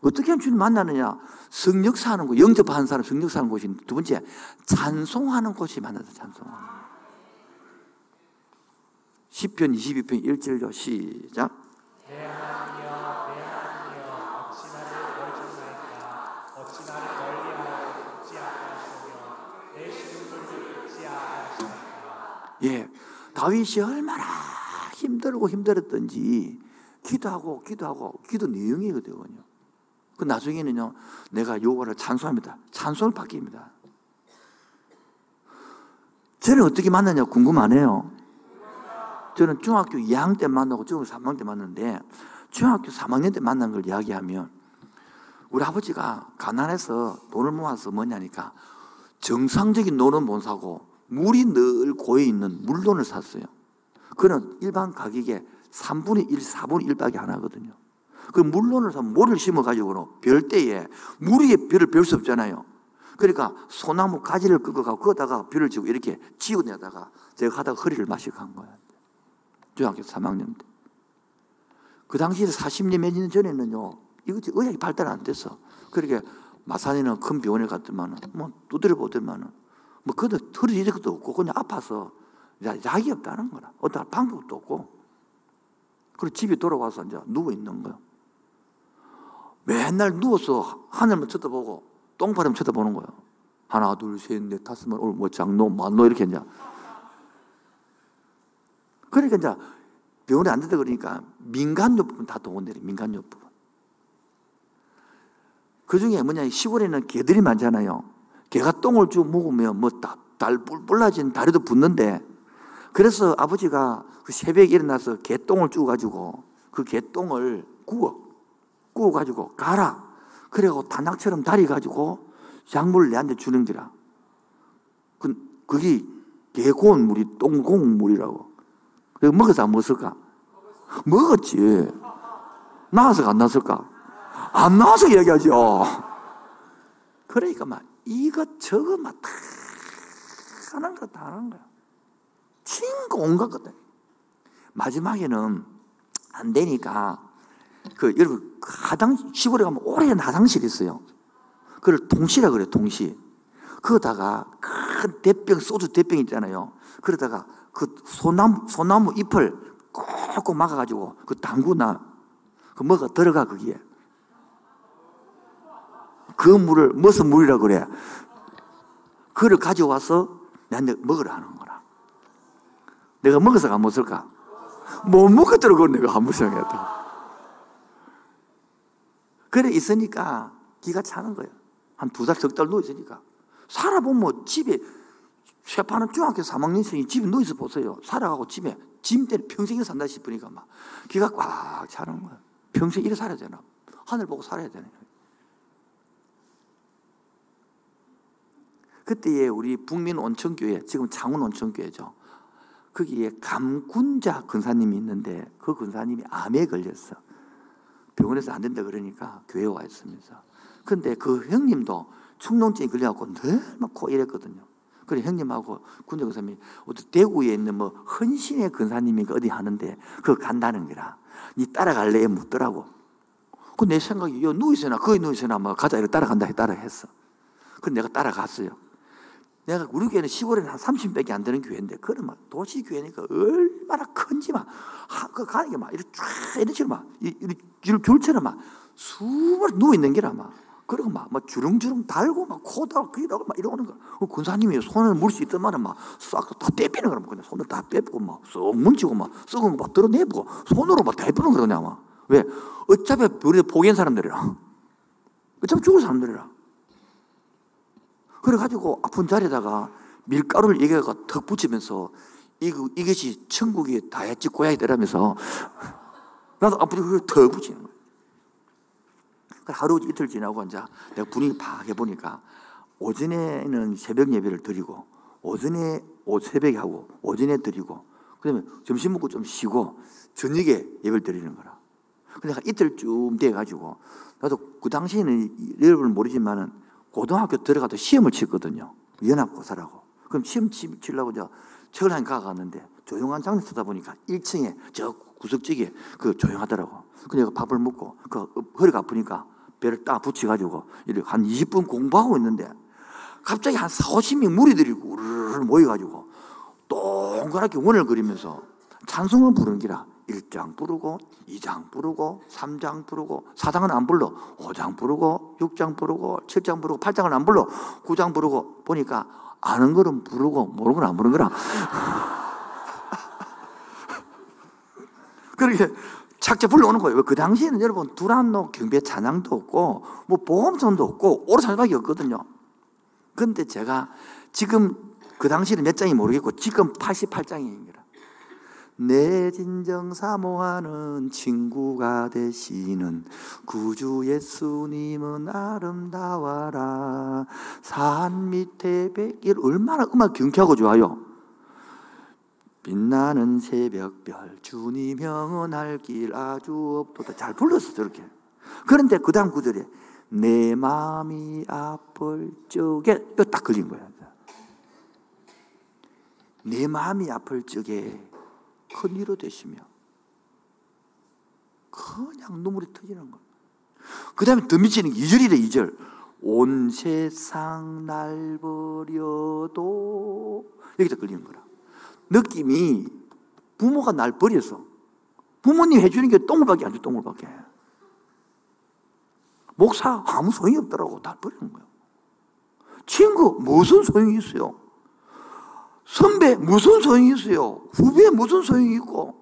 어떻게 하면 주님 만나느냐? 성역사하는 곳, 영접하는 사람 성역사하는 곳이 두 번째, 찬송하는 곳이 만나서 찬송하는 곳. 10편 22편 1절로 시작. 예, 다윗이 얼마나 힘들고 힘들었던지 기도하고 기도하고 기도 내용이거든요. 그 나중에는요, 내가 요거를 찬송합니다. 찬송을 바뀝니다. 저는 어떻게 만나냐 궁금하네요. 저는 중학교 2학년 때 만나고 중학교 3학년 때 만났는데, 중학교 3학년 때 만난 걸 이야기하면, 우리 아버지가 가난해서 돈을 모아서 뭐냐니까, 정상적인 돈은 못 사고, 물이 늘 고여 있는 물돈을 샀어요. 그는 일반 가격에 3분의 1, 4분의 1밖에 안 하거든요. 그 물론을 사면 모를 심어가지고 별대에 물 위에 별을 별수 없잖아요. 그러니까 소나무 가지를 끄고가고 거다가 별을 지고 이렇게 지어내다가 제가 하다가 허리를 마시고 간 거예요. 중학교 3학년 때. 그 당시에 40년 몇 년 전에는요, 이것이 의학이 발달 안 됐어. 그렇게 마산에는 큰 병원에 갔더만은, 뭐, 두드려 보더만은, 뭐, 그도 털이 이것도 없고, 그냥 아파서 약이 없다는 거라. 어떤 방법도 없고. 그리고 집에 돌아와서 이제 누워 있는 거예요. 맨날 누워서 하늘만 쳐다보고 똥바람 쳐다보는 거예요. 하나, 둘, 셋, 넷, 다섯, 오늘 뭐 장로, 만로 이렇게 이제. 그러니까 이제 병원에 안 된다 그러니까 민간요법은 다 동원되래, 민간요법은. 그 중에 뭐냐, 시골에는 개들이 많잖아요. 개가 똥을 쭉 먹으면 뭐 달, 뿔뿔라진 다리도 붙는데 그래서 아버지가 그 새벽에 일어나서 개똥을 쭈가지고 그 개똥을 구워. 구워가지고 가라. 그래고 단락처럼 다리가지고 약물을 내한테 주는 기라. 그, 그게 개고운 물이 똥공 물이라고. 그 먹어서 안 먹었을까? 먹었지. 나와서 안 나왔을까? 안 나와서 얘기하죠. 그러니까 막 이것 저것 막다 하는 거 다 하는 거야. 친구 온갖 것들. 마지막에는 안 되니까 그 여러분 화장 시골에 가면 오래된 화장실이 있어요. 그걸 동시라 그래요. 동시. 그거다가 큰 대병 소주 대병 있잖아요. 그러다가 그 소나무 소나무 잎을 꼭꼭 막아가지고 그 당구나 그 뭐가 들어가 거기에. 그 물을 무슨 물이라 그래. 그를 가져와서 내한테 먹으라 하는 거라. 내가 먹어서 안 먹을까? 못 먹었더라고 내가 안 먹었다. 그래 있으니까 기가 차는 거예요. 한 두 달, 석 달 누워 있으니까. 살아보면 뭐 집에 쇠파는 중학교 3학년생이 집에 누워있어 보세요. 살아가고 집에 짐 때문에 평생 이 산다 싶으니까 막 기가 꽉 차는 거예요. 평생 이래 살아야 되나? 하늘 보고 살아야 되나? 그때에 우리 북민 온천교회, 지금 창원 온천교회죠. 거기에 감군자 근사님이 있는데 그 근사님이 암에 걸렸어. 병원에서 안 된다 그러니까 교회 와 있으면서. 근데 그 형님도 충농증이 걸려갖고 늘막코 이랬거든요. 그래 형님하고 군대 근사님이 대구에 있는 뭐 헌신의 근사님이 어디 하는데 그거 간다는 거라. 니 따라갈래? 묻더라고. 그 내 생각이 요 누이서나 거기 누이서나 뭐 가자 이렇게 따라간다 해 따라 했어. 그 내가 따라갔어요. 내가 우리 교회는 시골에는 한 30밖에 안 되는 교회인데, 그러면 도시 교회니까 얼 마나 큰지 막, 그 가는 게 막, 이렇게 쫙, 이런 식으로 막, 이렇게 줄처럼 막, 수많이 누워있는 게라 막. 그리고 막, 막 주렁주렁 달고 막, 코다고 귀다고 막 이러는 거야. 그 군사님이 손을 물 수 있던 말은 막, 싹 다 떼피는 거라. 그냥 손을 다 빼고 막, 쏙 문지고 막, 썩은 거막 드러내고, 손으로 막 대부는 거냐, 막. 왜? 어차피 우리 포기한 사람들이라. 어차피 죽을 사람들이라. 그래가지고 아픈 자리에다가 밀가루를 얘기가 턱 붙이면서 이거, 이것이 천국이 다했지 고향이 되라면서 나도 아프니 그걸 턱 붙이는 거예요. 하루 이틀 지나고 이제 내가 분위기 팍 해보니까 오전에는 새벽 예배를 드리고 오전에 새벽에 하고 오전에 드리고 그다음에 점심 먹고 좀 쉬고 저녁에 예배를 드리는 거라. 근데 이틀쯤 돼가지고 나도 그 당시에는 여러분 모르지만은 고등학교 들어가도 시험을 치거든요. 연합고사라고. 그럼 시험 치려고 저 책을 한 가갔는데 조용한 장소 쓰다 보니까 1층에 저 구석지기에 그 조용하더라고. 그래서 밥을 먹고 그 허리가 아프니까 배를 딱 붙여가지고 이렇게 한 20분 공부하고 있는데 갑자기 한 4, 50명 무리들이 우르르 모여가지고 동그랗게 원을 그리면서 찬송을 부르는 기라. 1장 부르고 2장 부르고 3장 부르고 4장은 안 불러 5장 부르고 6장 부르고 7장 부르고 8장은 안 불러 9장 부르고 보니까 아는 거는 부르고 모르는 건 안 부르는 거라. 그렇게 착제 불러오는 거예요. 그 당시에는 여러분 두란노 경배 찬양도 없고 뭐 보험선도 없고 오로 찬양밖에 없거든요. 근데 제가 지금 그 당시에는 몇 장이 모르겠고 지금 88장입니다 내 진정 사모하는 친구가 되시는 구주 예수님은 아름다워라. 산 밑에 백일 얼마나 음악 경쾌하고 좋아요. 빛나는 새벽별 주님 영원할 길 아주 없도다 잘 불렀어 저렇게. 그런데 그 다음 구절에 내 마음이 아플 적에 딱 걸린 거야. 내 마음이 아플 적에 큰 위로 되시며 그냥 눈물이 터지는 거. 그 다음에 더 미치는 2절이래 2절. 온 세상 날 버려도 여기다 걸리는 거라. 느낌이 부모가 날 버려서 부모님 해주는 게 똥물밖에 안 줘, 똥물밖에. 목사 아무 소용이 없더라고. 다 버리는 거예요. 친구 무슨 소용이 있어요? 선배 무슨 소용이 있어요? 후배 무슨 소용이 있고?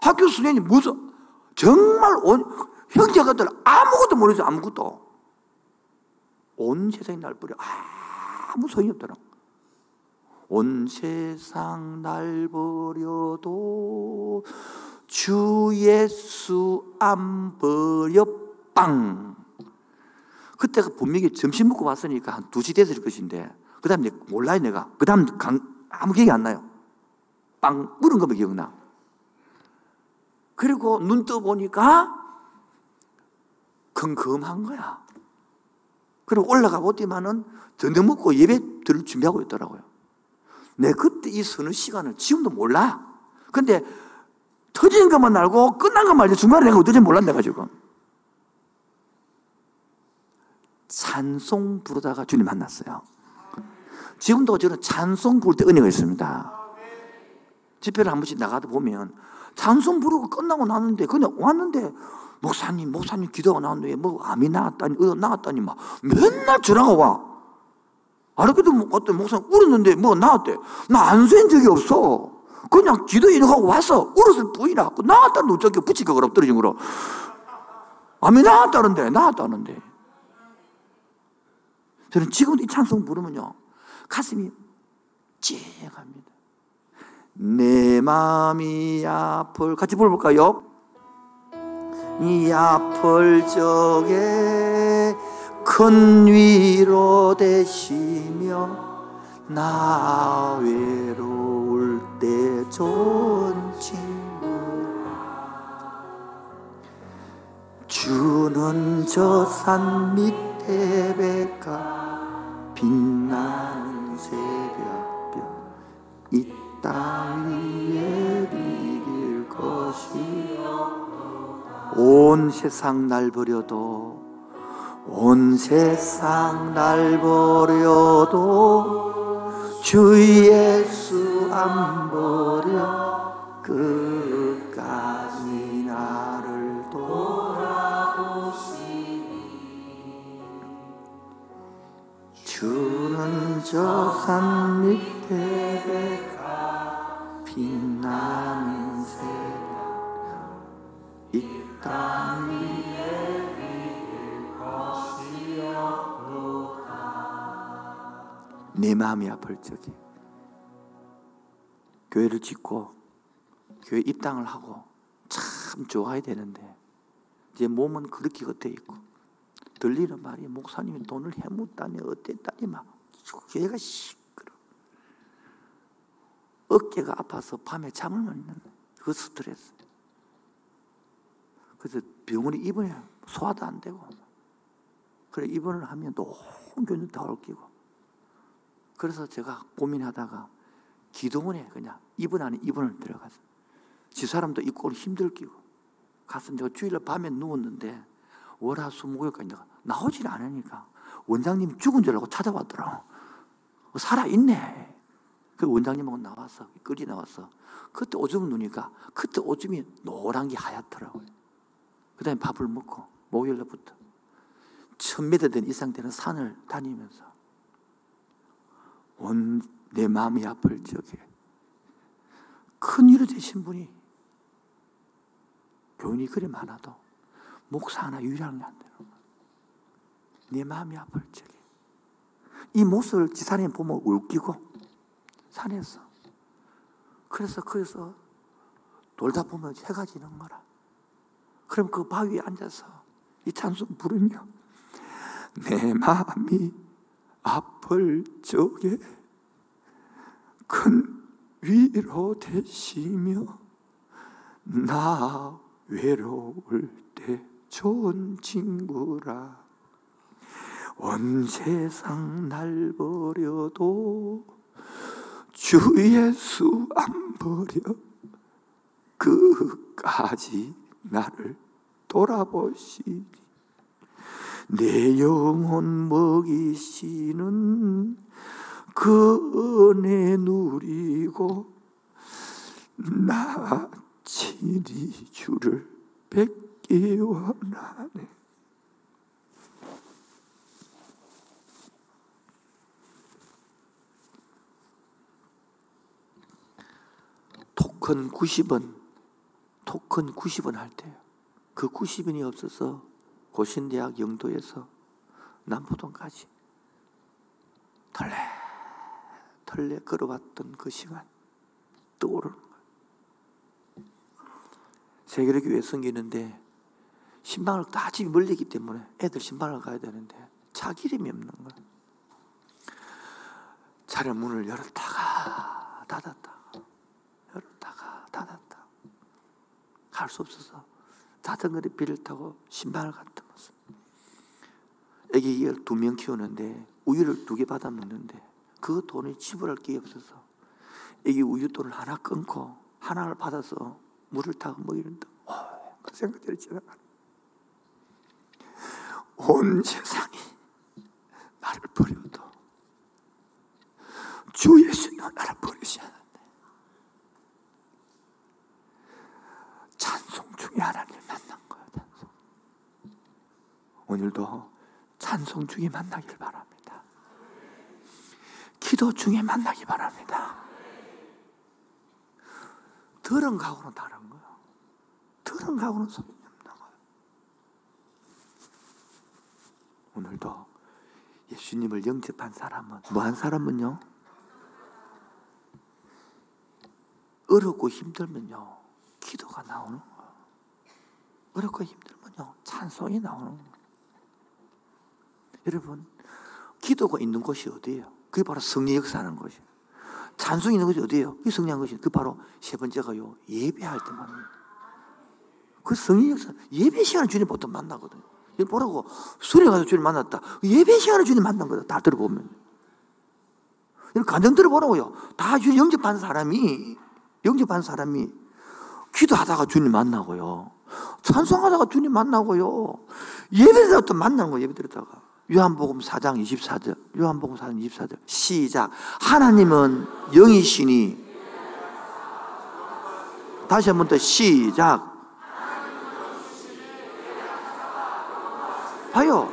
학교 수련이 무슨 정말 온, 형제가들 아무것도 모르죠 아무것도. 온 세상이 날 버려. 아무 소용이 없더라. 온 세상 날 버려도 주 예수 안 버려 빵. 그때가 분명히 점심 먹고 왔으니까 한 2시 됐을 것인데 그 다음에 몰라요 내가. 그 다음 아무 기억이 안 나요. 빵 물은 거만 기억나. 그리고 눈 떠보니까 컴컴한 거야. 그리고 올라가 보더만은 저녁 먹고 예배 들을 준비하고 있더라고요. 내 그때 이 서너 시간을 지금도 몰라. 근데 터진 것만 알고 끝난 것만 알지 중간에 내가 어떨지 몰라 내가 지금. 찬송 부르다가 주님 만났어요. 지금도 저는 찬송 부를 때 은혜가 있습니다. 집회를 한 번씩 나가다 보면 찬송 부르고 끝나고 나는데 그냥 왔는데 목사님 목사님 기도가 나왔는데 뭐 암이 나왔다니 어 나왔다니 막 맨날 전화가 와. 알았게도 뭐 어떤 목사님 울었는데 뭐 나왔대. 나 안수인 적이 없어. 그냥 기도 인하고 와서 울었을 뿐이라. 나왔다는 어쩌게 붙이고 그럼 떨어진 거로. 암이 나왔다는데 나왔다는데. 저는 지금도 이 찬송 부르면요. 가슴이 찡합니다. 내 마음이 아플, 같이 불러볼까요? 이 아플 적에 큰 위로 되시며 나 외로울 때 좋은 친구 주는 저 산 밑에 백가 빛나는 새벽별 이땅 위에 비길 것이 온 세상 날 버려도 온 세상 날 버려도 주 예수 안 버려 끝까지 나를 주는 저 산 밑에 배가 빛나는 새벽 이땅 위에 비길 것이 없도다 내 마음이 아플 적에 교회를 짓고 교회 입당을 하고 참 좋아야 되는데 제 몸은 그렇게 겉에 있고 들리는 말이 목사님이 돈을 해묻다니 어땠다니 막 얘가 시끄러. 어깨가 아파서 밤에 잠을 못 있는 그 스트레스. 그래서 병원에 입원해 소화도 안 되고. 그래 입원을 하면 또 온균을 다 얽히고. 그래서 제가 고민하다가 기도원에 그냥 입원 안에 입원을 들어가서 집사람도 입고 힘들 끼고. 가서 제가 주일날 밤에 누웠는데 월화수목요일까지 나오질 않으니까 원장님이 죽은 줄 알고 찾아왔더라. 살아있네. 그 원장님하고 나와서, 끌이 나와서. 그때 오줌 누니까 그때 오줌이 노란 게 하얗더라고요. 그 다음에 밥을 먹고, 목요일부터. 천미터 된 이상 되는 산을 다니면서 온 내 마음이 아플 적에 큰 일을 되신 분이 교인이 그리 많아도 목사 하나 되는 거야. 내 마음이 아플 적에. 이 모습을 지사님 보면 울기고, 산에서. 그래서 거기서 돌다 보면 해가 지는 거라. 그럼 그 바위에 앉아서 이 찬송 부르며, 내 마음이 아플 적에 큰 위로 되시며, 나 외로울 때 좋은 친구라. 온 세상 날 버려도 주 예수 안 버려. 그까지 나를 돌아보시니 내 영혼 먹이시는 그 은혜 누리고 나 친히 주를 뵙 기 원하네. 토큰 90원, 토큰 90원 할 때요. 그 90원이 없어서 고신대학 영도에서 남포동까지 털레 털레 걸어왔던 그 시간 떠오르는 거예요. 세계교회 섬기는데 신방을 다 집이 멀리기 때문에 애들 신방을 가야 되는데 차 기름이 없는 거예요. 차를 문을 열었다가 닫았다. 열었다가 닫았다. 갈 수 없어서 자전거를 비를 타고 신방을 갔다 왔어. 애기 두명 키우는데 우유를 두 개 받아 먹는데 그 돈을 지불할 게 없어서 애기 우유돈을 하나 끊고 하나를 받아서 물을 타고 먹이는다. 어, 그 생각들이 지나가. 온 세상이 나를 버려도 주 예수는 나를 버리지 않았네. 찬송 중에 하나님 만난 거야, 찬송. 오늘도 찬송 중에 만나길 바랍니다. 기도 중에 만나기 바랍니다. 들은 가고는 다른 거예요. 들은 가고는 소용이 없는 거예요. 오늘도 예수님을 영접한 사람은 뭐한 사람은요? 어렵고 힘들면요 기도가 나오는 거예요. 어렵고 힘들면요 찬송이 나오는 거예요. 여러분 기도가 있는 곳이 어디예요? 그게 바로 성령 역사하는 것이에요. 찬송이 있는 것이 어디예요? 그 성령 것이 그 바로 세 번째가요 예배할 때만 그 성령 역사 예배 시간에 주님 보통 만나거든요. 보라고 수련회 가서 주님 만났다. 예배 시간에 주님 만난 거다. 다 들어보면. 간증 들어보라고요. 다 주님 영접한 사람이 영접한 사람이 기도하다가 주님 만나고요. 찬송하다가 주님 만나고요. 예배드다가 또 만나는 거예요. 예배드다가. 요한복음 4장 24절. 요한복음 4장 24절. 시작. 하나님은 영이시니 다시 한 번 더 시작. 봐요.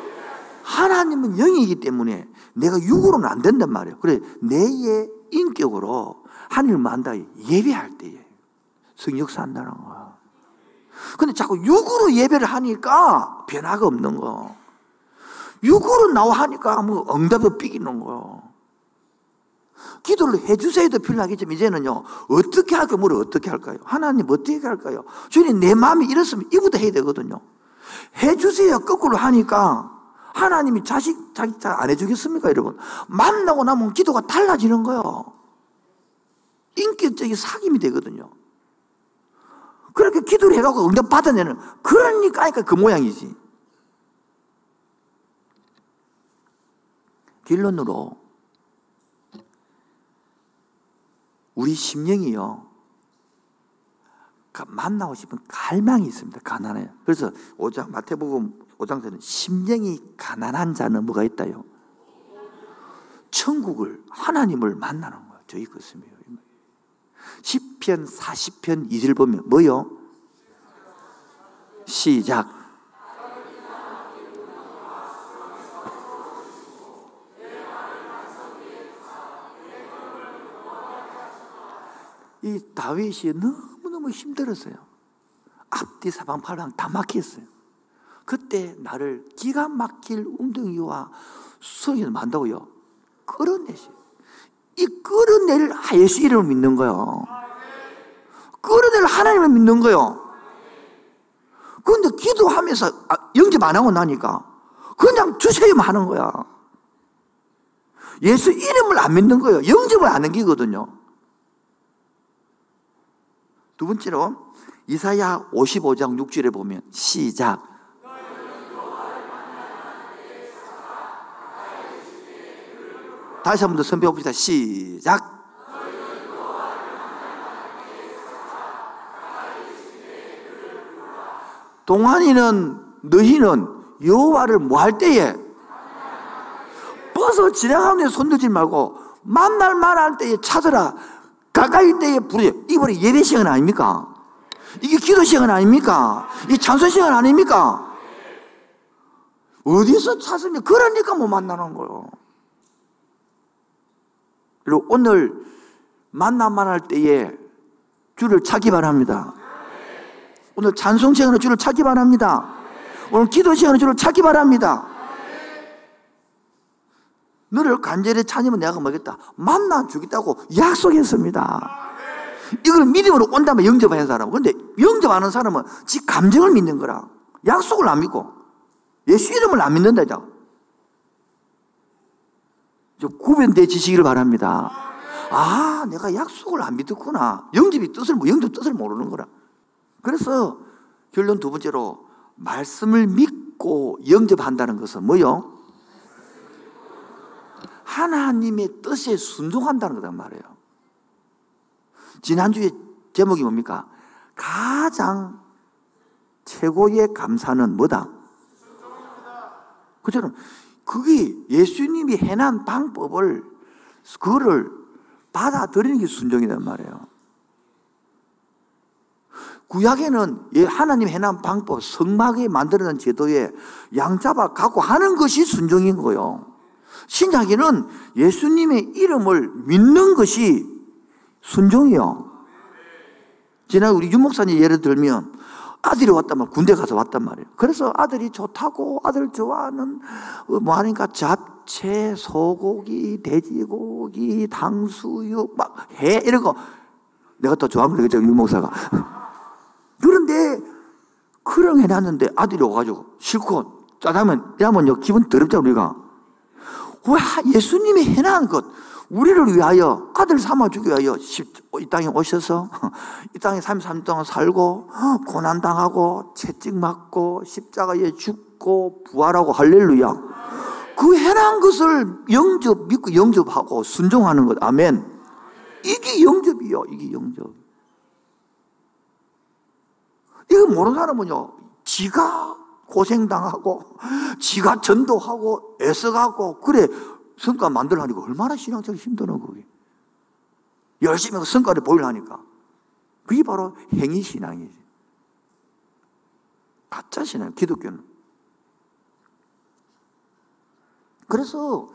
하나님은 영이기 때문에 내가 육으로는 안 된단 말이에요. 그래, 내의 인격으로 하나님을 만다 예배할 때에 성역사 한다는 거야. 근데 자꾸 육으로 예배를 하니까 변화가 없는 거. 육으로 나와 하니까 뭐 응답도 삐기는 거. 기도를 해주세요도 필요하겠지만 이제는요 어떻게 할까요? 뭘 어떻게 할까요? 하나님 어떻게 할까요? 주님 내 마음이 이렇으면 이부터 해야 되거든요. 해주세요 거꾸로 하니까 하나님이 자식 자기 잘 안 해주겠습니까, 여러분? 만나고 나면 기도가 달라지는 거예요. 인격적인 사귐이 되거든요. 그렇게 기도를 해갖고 응답 받아내는 그러니까 그 모양이지. 결론으로 우리 심령이요 만나고 싶은 갈망이 있습니다. 가난해요. 그래서 5장 마태복음 5장에는 심령이 가난한 자는 뭐가 있다요? 천국을 하나님을 만나는 거예요. 저희 것입니다. 10편 40편 2절 보면 뭐요? 시작. 이 다윗이 너무 너무 힘들었어요. 앞뒤 사방 팔방 다 막혔어요. 그때 나를 기가 막힐 웅덩이와 수성이 만다고요. 끌어내시. 이 끌어낼 예수 이름을 믿는 거요. 끌어낼 하나님을 믿는 거요. 그런데 기도하면서 아, 영접 안 하고 나니까 그냥 주세요만 하는 거야. 예수 이름을 안 믿는 거예요. 영접을 안 넘기거든요. 두 번째로 이사야 55장 6절에 보면 시작. 다시 한 번 더 선배 봅시다. 시작. 동안이는 너희는 여호와를 뭐 할 때에 버서 지나가는 데 손들지 말고 만날 만할 때에 찾으라 가까이 때에 부르 이번에 예배 시간 아닙니까? 이게 기도 시간 아닙니까? 이 찬송 시간 아닙니까? 어디서 찾으면 그러니까 못 만나는 거예요. 그리고 오늘 만나만 할 때에 주를 찾기 바랍니다. 오늘 찬송 시간에 주를 찾기 바랍니다. 오늘 기도 시간에 주를 찾기 바랍니다. 너를 간절히 찾으면 내가 뭐겠다? 만나 주겠다고 약속했습니다. 이걸 믿음으로 온다면 영접하는 사람. 근데 영접하는 사람은 지 감정을 믿는 거라. 약속을 안 믿고. 예수 이름을 안 믿는다. 저 구별되시기를 바랍니다. 아, 내가 약속을 안 믿었구나. 영접이 뜻을, 영접 뜻을 모르는 거라. 그래서 결론 두 번째로 말씀을 믿고 영접한다는 것은 뭐요? 하나님의 뜻에 순종한다는 거단 말이에요. 지난주에 제목이 뭡니까? 가장 최고의 감사는 뭐다? 그처럼 그게 예수님이 해난 방법을 그거를 받아들이는 게 순종이란 말이에요. 구약에는 하나님 해난 방법, 성막에 만들어낸 제도에 양 잡아 갖고 하는 것이 순종인 거예요. 신약에는 예수님의 이름을 믿는 것이 순종이요. 지난 우리 윤목사님 예를 들면 아들이 왔단 말 군대 가서 왔단 말이에요. 그래서 아들이 좋다고 아들 좋아하는 어, 뭐 하니까 잡채, 소고기, 돼지고기, 당수육 막해 이런 거 내가 더 좋아하는 거죠 윤목사가. 그런데 그런 해놨는데 아들이 와가지고 실컷 짜다면 야면요 기분 더럽죠 우리가. 왜 예수님이 해놓은 것 우리를 위하여 아들 삼아주기 위하여 이 땅에 오셔서 이 땅에 33년 동안 살고 고난당하고 채찍 맞고 십자가에 죽고 부활하고 할렐루야. 그 해난 것을 영접 믿고 영접하고 순종하는 것 아멘. 이게 영접이요 이게 영접. 이거 모르는 사람은요 지가 고생당하고 지가 전도하고 애써가고 그래 성과 만들어하니까 얼마나 신앙적으로 힘드는 거기. 열심히 그 성과를 보이려니까. 그게 바로 행위신앙이지. 가짜 신앙, 기독교는. 그래서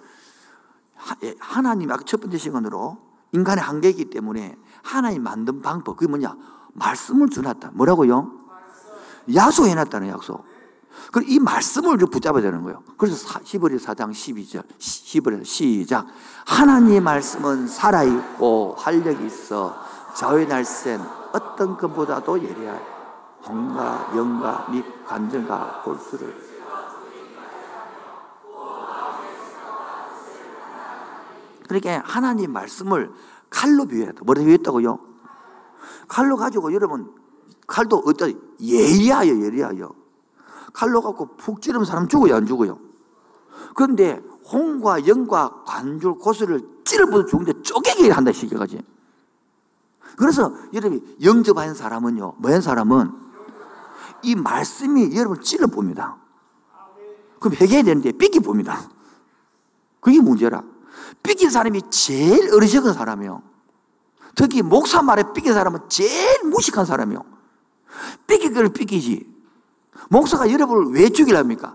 예, 하나님, 아까 첫 번째 시간으로 인간의 한계이기 때문에 하나님 만든 방법, 그게 뭐냐? 말씀을 주놨다. 뭐라고요? 약속해놨다는 약속. 그럼 이 말씀을 붙잡아야 되는 거예요. 그래서 히브리 4장 12절, 히브리 시작. 하나님의 말씀은 살아있고 활력이 있어 좌의 날쌘 어떤 것보다도 예리하여 혼과 영과 및 관절과 골수를 그러니까 하나님 말씀을 칼로 비유했다. 뭐라고 비유했다고요? 칼로 가지고 여러분 칼도 어떠 예리하여 예리하여 칼로 갖고 푹 찌르면 사람 죽어요, 안 죽어요? 그런데 홍과 영과 관줄 고수를 찌르면 죽는데 쪼개게 한다, 시기까지. 그래서 여러분이 영접한 사람은요, 뭐한 사람은 이 말씀이 여러분을 찔러 봅니다. 그럼 회개해야 되는데 삐끼 봅니다. 그게 문제라. 삐낀 사람이 제일 어리석은 사람이요. 특히 목사 말에 삐낀 사람은 제일 무식한 사람이요. 걸 삐끼지. 목사가 여러분을 왜 죽이랍니까?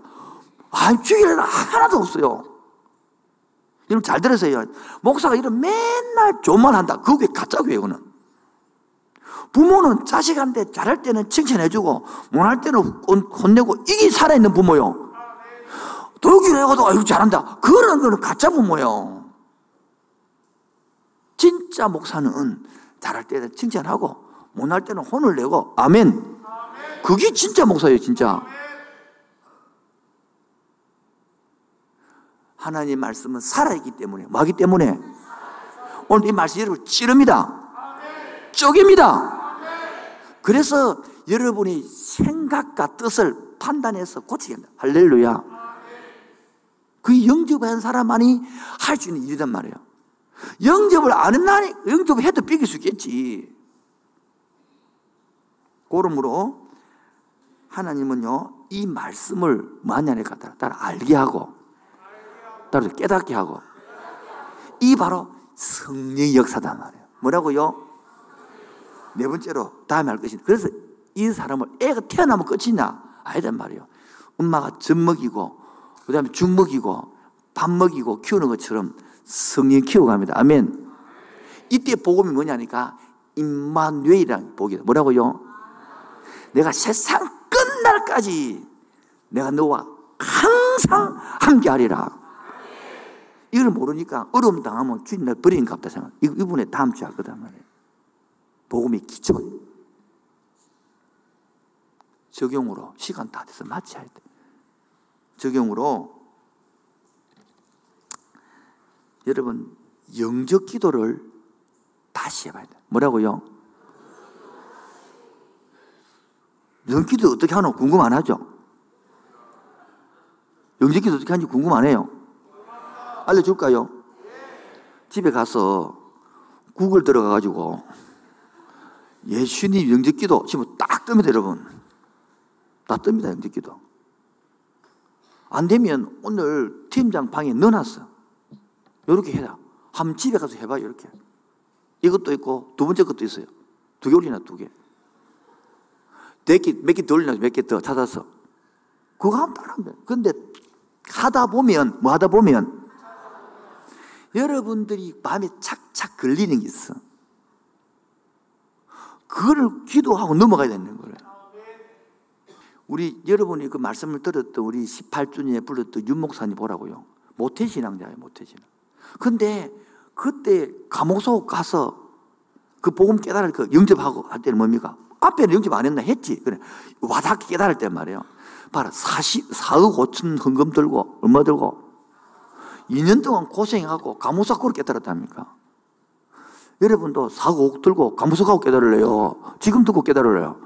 안 죽이려는 하나도 없어요. 여러분 잘 들으세요. 목사가 이런 맨날 좋만 한다. 그게 가짜 교회거는. 부모는 자식한테 잘할 때는 칭찬해주고 못할 때는 혼내고 이게 살아있는 부모요. 독일 해가도 아유 잘한다. 그런 거는 가짜 부모요. 진짜 목사는 잘할 때는 칭찬하고 못할 때는 혼을 내고 아멘. 그게 진짜 목사예요, 진짜. 하나님 말씀은 살아있기 때문에, 뭐하기 때문에? 오늘 이 말씀 여러분 찌릅니다. 쪼갭니다. 그래서 여러분이 생각과 뜻을 판단해서 고치게 한다. 할렐루야. 그 영접한 사람만이 할 수 있는 일이란 말이에요. 영접을 아는 날이, 영접을 해도 삐길 수 있겠지. 그러므로 하나님은요, 이 말씀을 뭐하냐니까 따라 알게 하고, 따라 깨닫게 하고, 이 바로 성령의 역사단 말이에요. 뭐라고요? 네 번째로 다음에 할 것이 그래서 이 사람을 애가 태어나면 끝이냐? 아니단 말이에요. 엄마가 젖 먹이고, 그 다음에 죽 먹이고, 밥 먹이고 키우는 것처럼 성령 키워갑니다. 아멘. 이때 복음이 뭐냐니까, 임마누엘이라는 복이다. 뭐라고요? 내가 세상 끝 날까지 내가 너와 항상 함께 하리라. 이걸 모르니까 어려움 당하면 주님 날 버리는 것 같다 생각. 이분의 다음 주에 하거든 말이에요. 복음이 기초. 적용으로 시간 다 돼서 할 때. 적용으로 여러분 영적 기도를 다시 해봐야 돼. 뭐라고요? 영적 기도 어떻게 하노? 궁금 안 하죠? 영적 기도 어떻게 하는지 궁금 안 해요? 알려줄까요? 집에 가서 구글 들어가가지고 예수님 영적기도 지금 딱 뜹니다, 여러분. 다 뜹니다, 영적기도. 안 되면 오늘 팀장 방에 넣어놨어. 이렇게 해라. 한 집에 가서 해봐, 이렇게. 이것도 있고, 두 번째 것도 있어요. 두 개 올리나, 두 개. 몇 개, 몇개더 올리나, 몇개 더 찾아서. 그거 하면 따라하면 돼. 근데 하다 보면, 뭐 하다 보면, 여러분들이 마음에 착착 걸리는 게 있어. 그거를 기도하고 넘어가야 되는 거예요. 우리 여러분이 그 말씀을 들었던 우리 18주년에 불렀던 윤목사님 보라고요. 모태신앙자예요, 모태신앙. 근데 그때 감옥소 가서 그 복음 깨달을 그 영접하고 할 때는 뭡니까? 앞에는 영접 안 했나 했지. 그래. 와닿 깨달을 때 말이에요. 봐라. 40, 4억 5천 헌금 들고, 얼마 들고, 2년 동안 고생하고 가고 깨달았답니까? 여러분도 4억 5억 들고 감옥소 가고 깨달을래요? 지금 듣고 깨달을래요?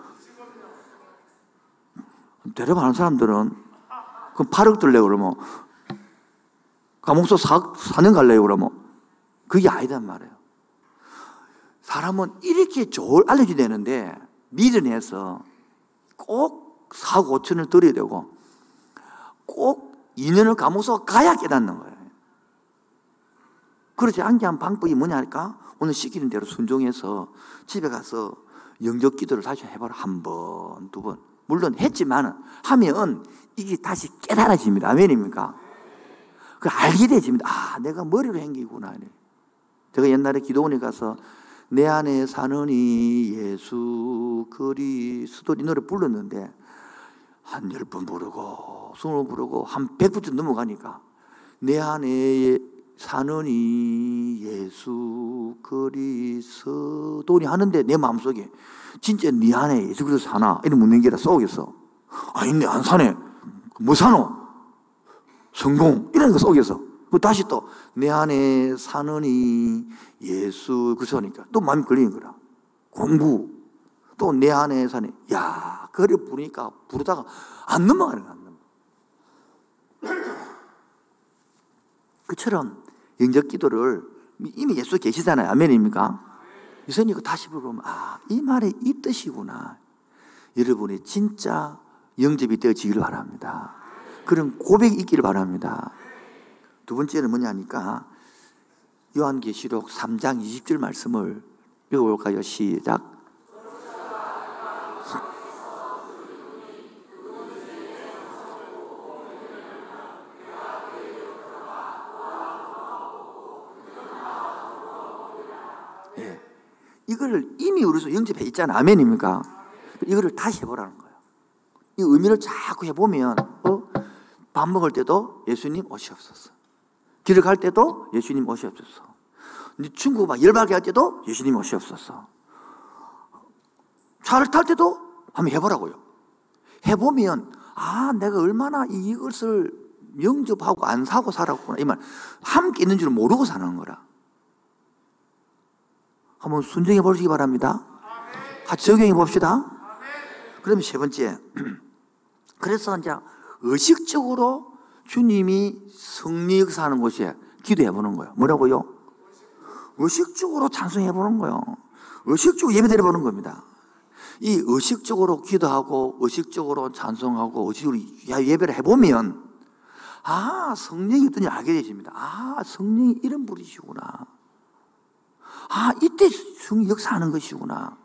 대답하는 사람들은 그럼 8억 들래요 그러면 감옥소 4, 4년 갈래요 그러면 그게 아니단 말이에요 사람은 이렇게 좋을 알려줘야 되는데 미련해서 꼭 4억 5천을 들여야 되고 꼭 2년을 감옥소 가야 깨닫는 거예요 그렇지 않게 한 방법이 뭐냐 할까? 오늘 시키는 대로 순종해서 집에 가서 영적 기도를 다시 해봐라. 한 번, 두 번. 물론 했지만 하면 이게 다시 깨달아집니다. 아멘입니까? 그 알게 되집니다. 아, 내가 머리로 행기구나. 제가 옛날에 기도원에 가서 내 안에 사는 이 예수 그리스도. 이 노래 불렀는데 한 열 번 부르고 번 부르고 한백 번쯤 넘어가니까 내 안에 사는 이 예수 그리스도니 하는데 내 마음속에 진짜 네 안에 예수 그리스도 사나? 이런 묻는 게라 속에서 아닌데 안 사네. 뭐 사노? 성공. 이런 거 속에서 그 다시 또 내 안에 사는 이 예수 그리스도니까 또 마음이 걸리는 거라 공부 또 내 안에 사네 야 그래 부르니까 부르다가 안 넘어가는 거야 그처럼 영적 기도를 이미 예수 계시잖아요. 아멘입니까? 유선이 그 다시 부르면 아, 이 말이 이 뜻이구나. 여러분이 진짜 영접이 되어지기를 바랍니다. 그런 고백이 있기를 바랍니다. 두 번째는 뭐냐니까 요한계시록 3장 20절 말씀을 읽어볼까요? 시작. 이거를 이미 우리서 영접해 있잖아. 아멘입니까? 이거를 다시 해보라는 거예요. 이 의미를 자꾸 해보면, 어? 밥 먹을 때도 예수님 오시옵소서. 길을 갈 때도 예수님 오시옵소서. 친구 막 열받게 할 때도 예수님 오시옵소서. 차를 탈 때도 한번 해보라고요. 해보면, 아, 내가 얼마나 이것을 영접하고 안 사고 살았구나. 이 말, 함께 있는 줄 모르고 사는 거라. 한번 순종해 보시기 바랍니다. 같이 적용해 봅시다. 그러면 세 번째. 그래서 이제 의식적으로 주님이 승리 역사하는 곳에 기도해 보는 거예요. 뭐라고요? 의식적으로 찬송해 보는 거예요. 의식적으로 예배 드려 보는 겁니다. 이 의식적으로 기도하고 의식적으로 찬송하고 의식적으로 예배를 해보면 아 성령이 어떤지 알게 되십니다. 아 성령이 이런 분이시구나. 아, 이때 성이 역사하는 것이구나.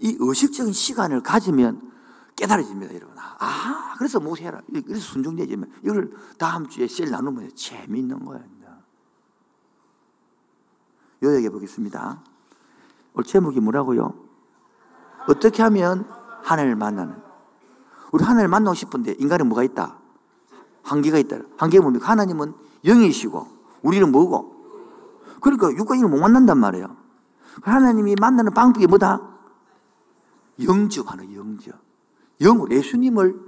이 의식적인 시간을 가지면 깨달아집니다, 여러분. 아, 그래서 못해라. 그래서 순종되지만 이걸 다음 주에 셀 나누면 재미있는 거예요. 요약해 보겠습니다. 오늘 제목이 뭐라고요? 어떻게 하면 하나님을 만나는? 우리 하나님을 만나고 싶은데 인간은 뭐가 있다? 한계가 있다. 한계가 뭡니까? 하나님은 영이시고 우리는 뭐고? 그러니까 육과인을 못 만난단 말이에요. 하나님이 만나는 방법이 뭐다? 영접하는 영접. 영으로 예수님을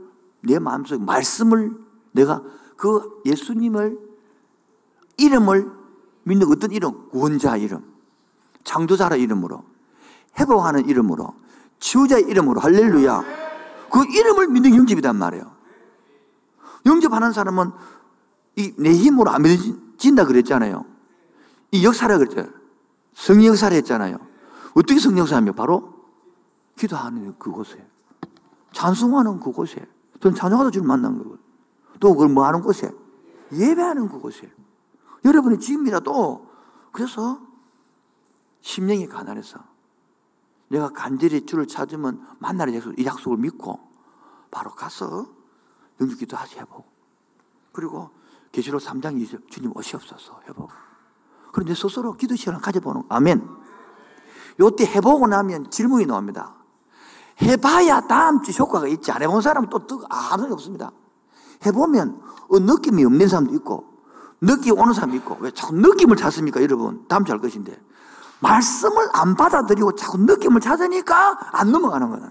내 마음속에 말씀을 내가 그 예수님을 이름을 믿는 어떤 이름? 구원자 이름, 창조자의 이름으로, 회복하는 이름으로, 치유자의 이름으로 할렐루야. 그 이름을 믿는 영접이단 말이에요. 영접하는 사람은 이 내 힘으로 안 믿어진다 그랬잖아요. 이 역사라 그랬잖아요. 성령 역사를 했잖아요. 어떻게 성령 역사하며 바로 기도하는 그곳에 찬송하는 그곳에 또 찬송하다 주를 만난 그곳 또 그걸 뭐 하는 곳에 예배하는 그곳에. 여러분의 집이라도 그래서 심령이 가난해서 내가 간절히 주를 찾으면 만날 약속, 이 약속을 믿고 바로 가서 영주 기도 하지 해보고 그리고 계시록 3장 2절 주님 오시옵소서 해보고 그런데 스스로 기도 시간을 가져보는 아멘. 요때 해보고 나면 질문이 나옵니다 해봐야 다음 주 효과가 있지. 안 해본 사람은 또 아무 소 없습니다. 해보면 어, 느낌이 없는 사람도 있고, 느낌이 오는 사람도 있고, 왜 자꾸 느낌을 찾습니까, 여러분? 다음 주 할 것인데. 말씀을 안 받아들이고 자꾸 느낌을 찾으니까 안 넘어가는 거예요.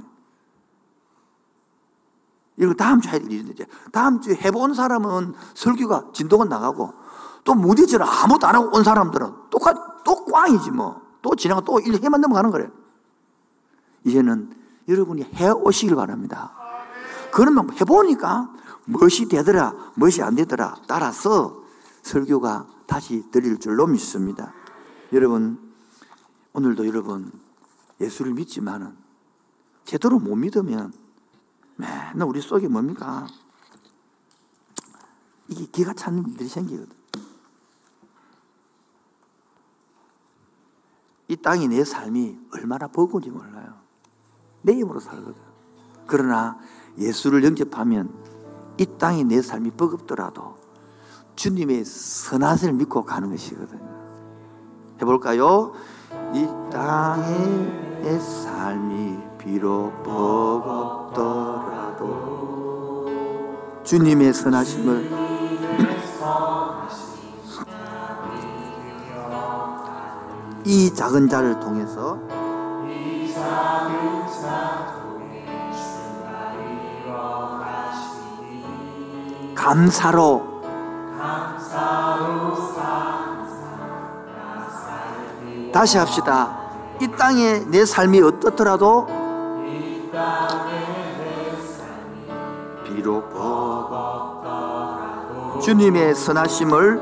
이거 다음 주에 일인데, 다음 주에 해본 사람은 설교가 진도가 나가고, 또 무디처럼 아무것도 안 하고 온 사람들은 똑같, 또 꽝이지 뭐. 또 지나가 또 일 해만 넘어가는 거래. 이제는 여러분이 해 오시길 바랍니다. 그러면 해보니까 무엇이 되더라, 무엇이 안 되더라 따라서 설교가 다시 드릴 줄로 믿습니다. 여러분, 오늘도 여러분 예수를 믿지만은 제대로 못 믿으면 맨날 우리 속에 뭡니까? 이게 기가 차는 일들이 생기거든. 이 땅이 내 삶이 얼마나 버거운지 몰라요. 내 힘으로 살거든. 그러나 예수를 영접하면 이 땅이 내 삶이 버겁더라도 주님의 선하심을 믿고 가는 것이거든요. 해볼까요? 이 땅의 내 삶이 비록 버겁더라도 주님의 선하심을 이 작은 자를 통해서 감사로 다시 합시다. 이 땅에 내 삶이 어떻더라도 비록 주님의 선하심을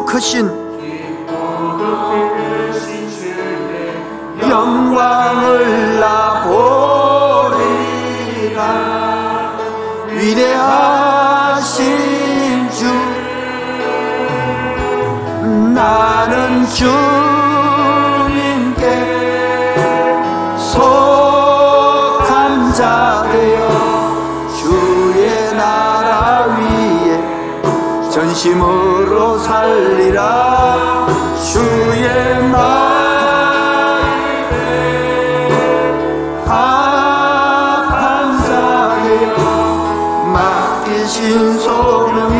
깊고도 크신 영광을 나 보리라. 위대하신 주 나는 주님께 속한 자 되어 주의 나라 위에 전심으로 살리라. 주의 말 신소명이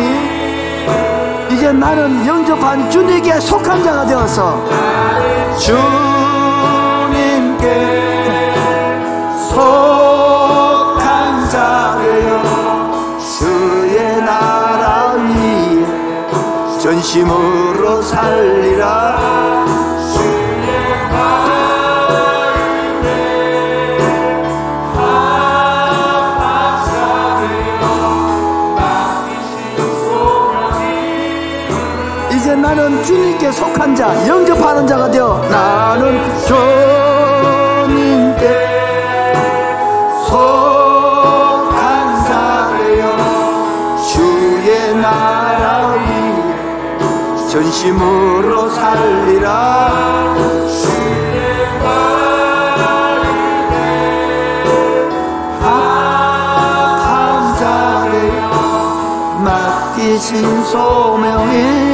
이제 나는 영접한 주님께 속한 자가 되어서 주 전심으로 살리라. 이제 나는 주님께 속한 자 영접하는 자가 되어 나는 주 전심으로 살리라 소명이를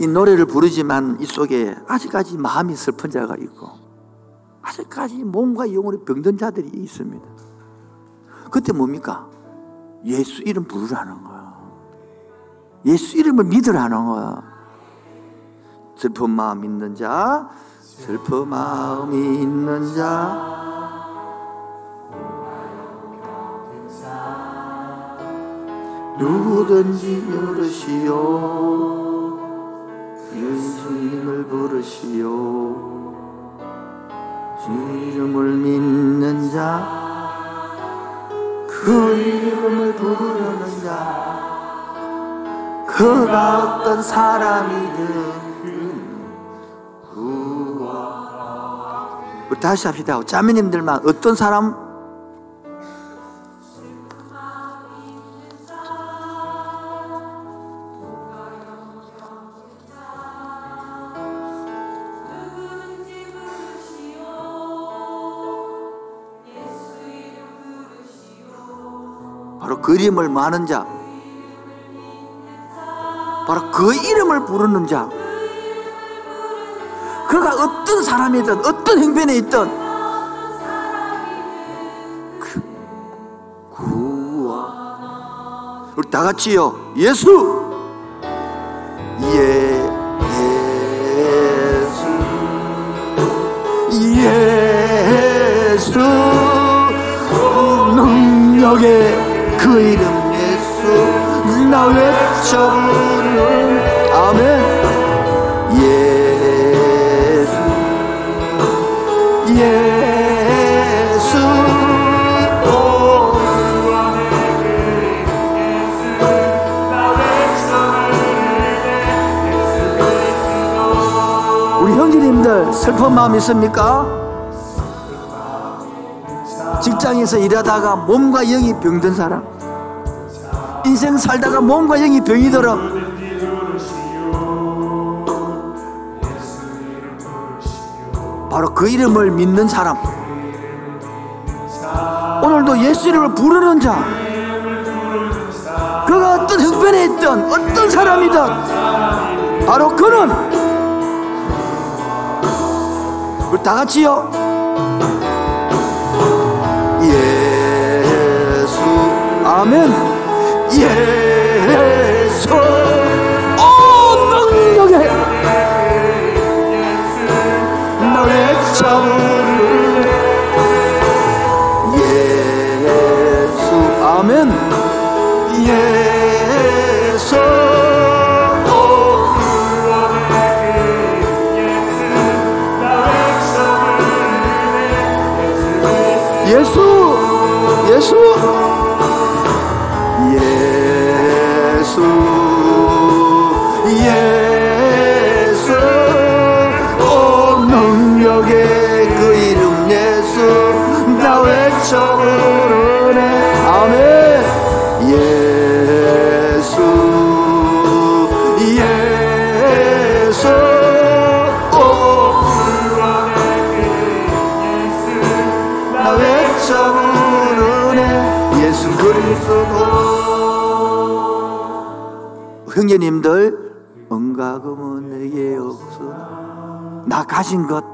이 노래를 부르지만 이 속에 아직까지 마음이 슬픈 자가 있고 아직까지 몸과 영혼이 병든 자들이 있습니다. 그때 뭡니까? 예수 이름 부르라는 거야. 예수 이름을 믿으라는 거야. 슬픈 마음 있는 자, 슬픈 마음이 있는 자. 누구든지 부르시오 예수님을 부르시오 주 이름을 믿는 자 그 이름을 부르는 자 그가 어떤 사람이든 우리 다시 합시다. 자매님들만 어떤 사람? 바로 그 이름을 많은 자 바로 그 이름을 부르는 자. 그가 어떤 사람이든 어떤 행변에 있든 그 구원. 우리 다 같이요. 예수 마음 있습니까? 직장에서 일하다가 몸과 영이 병든 사람 인생 살다가 몸과 영이 병이 들어 바로 그 이름을 믿는 사람 오늘도 예수 이름을 부르는 자 그가 어떤 형편에 있든 어떤 사람이든 바로 그는 우리 다 같이요? 예수. 아멘. 예 형제님들 은가금은 내게 없으나. 나 가진 것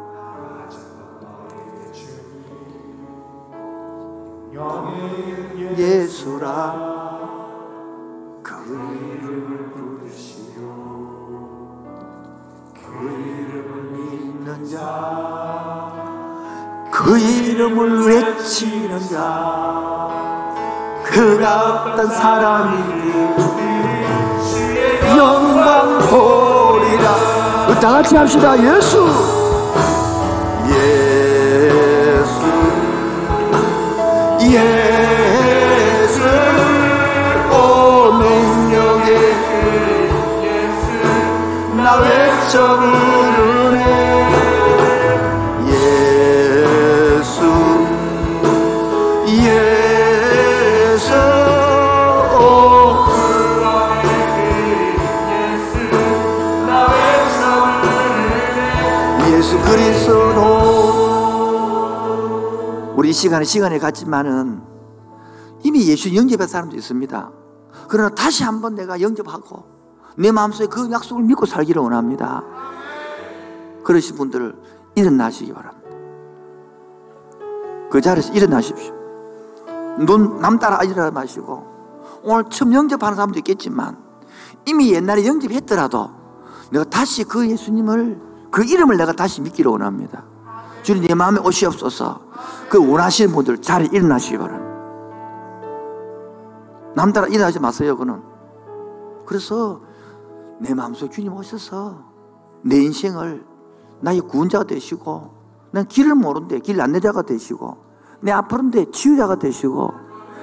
보리라 다 같이 시간에 시간을 갖지만은 이미 예수 영접한 사람도 있습니다. 그러나 다시 한번 내가 영접하고 내 마음속에 그 약속을 믿고 살기를 원합니다. 그러신 분들을 일어나시기 바랍니다. 그 자리에서 일어나십시오. 눈 남 따라 일어나 마시고 오늘 처음 영접하는 사람도 있겠지만 이미 옛날에 영접했더라도 내가 다시 그 예수님을 그 이름을 내가 다시 믿기를 원합니다. 주님 내 마음에 오시옵소서. 그 원하시는 분들 자리 일어나시기 바랍니다. 남따라 일어나지 마세요, 그는. 그래서 내 마음속 주님 오셔서 내 인생을 나의 구원자가 되시고 난 길을 모르는데 길 안내자가 되시고 내 아프는데 치유자가 되시고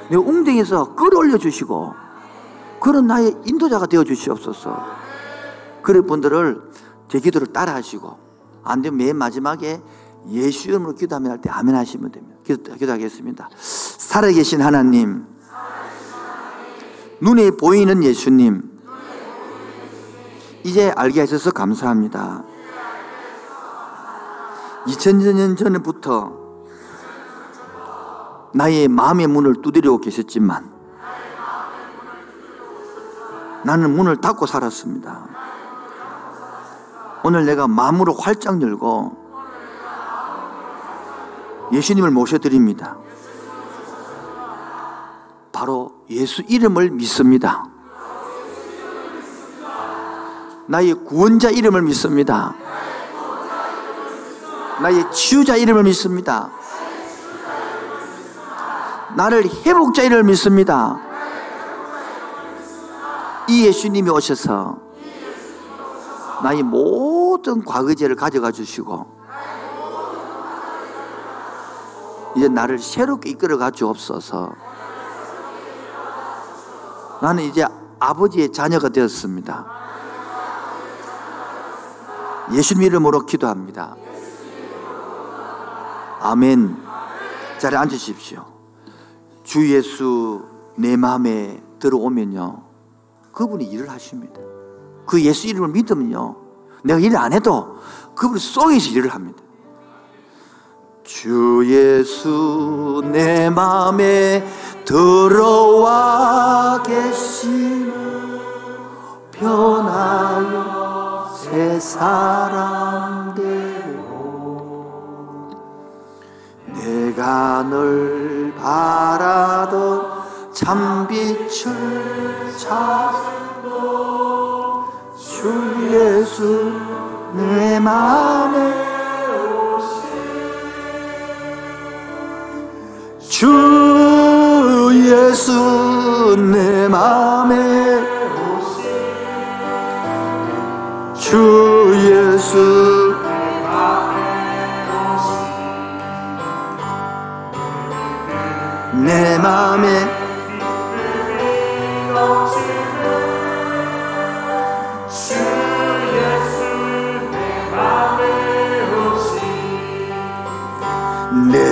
내 웅덩이에서 끌어올려 주시고 그런 나의 인도자가 되어 주시옵소서. 그런 분들을 제 기도를 따라 하시고 안 되면 맨 마지막에 예수 이름으로 기도하면 할 때 아멘 하시면 됩니다. 기도, 기도하겠습니다. 살아계신 하나님, 눈에 보이는 예수님, 이제 알게 하셔서 감사합니다. 2000년 전부터 나의 마음의 문을 두드리고 계셨지만 나는 문을 닫고 살았습니다. 오늘 내가 마음으로 활짝 열고 예수님을 모셔드립니다. 바로 예수 이름을 믿습니다. 나의 구원자 이름을 믿습니다. 나의 치유자 이름을 믿습니다. 나를 회복자 이름을 믿습니다. 이 예수님이 오셔서 나의 모든 과거죄를 가져가 주시고 이제 나를 새롭게 이끌어 가 주옵소서. 나는 이제 아버지의 자녀가 되었습니다. 예수님 이름으로 기도합니다. 아멘. 자리에 앉으십시오. 주 예수 내 마음에 들어오면요. 그분이 일을 하십니다. 그 예수 이름을 믿으면요. 내가 일 안 해도 그분 속에서 일을 합니다. 주 예수 내 마음에 들어와 계시며 변하여 새 사람 되고 내가 늘 바라던 참빛을 찾고 주 예수 내 마음에 주 예수 내 마음에 주 예수 내 마음에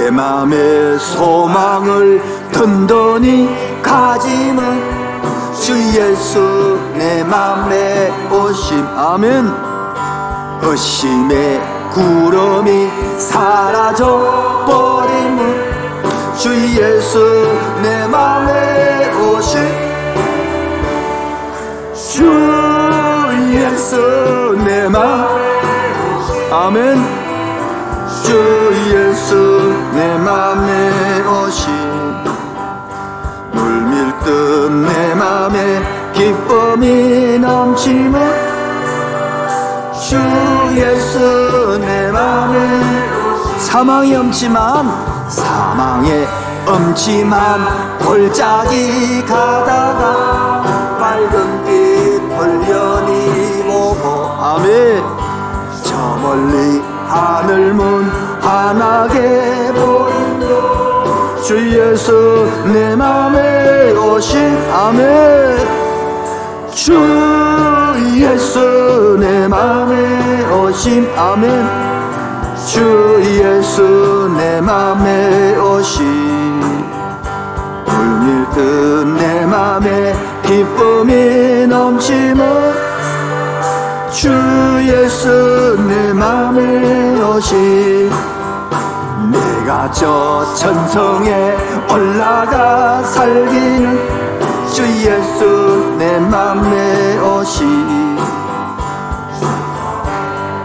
내 맘의 소망을 든든히 가지면 주 예수 내 맘에 오심. 아멘. 의심의 구름이 사라져 버리면 주 예수 내 맘에 오심. 주 예수 내 맘. 아멘. 주 예수 내 맘에 오신 물밀듯 내 맘에 기쁨이 넘치면 주 예수 내 맘에 사망이 엄지만 사망에 엄지만 골짜기 가다가 밝은 빛 벌려 아멘. 저 멀리 하늘 문 환하게 보이며 주 예수 내 맘에 오신 아멘. 주 예수 내 맘에 오신 아멘. 주 예수 내 맘에 오신 물밀듯 내 맘에 기쁨이 넘치면 주 예수 내 맘에 오신 내가 저 천성에 올라가 살기는 주 예수 내 맘에 오신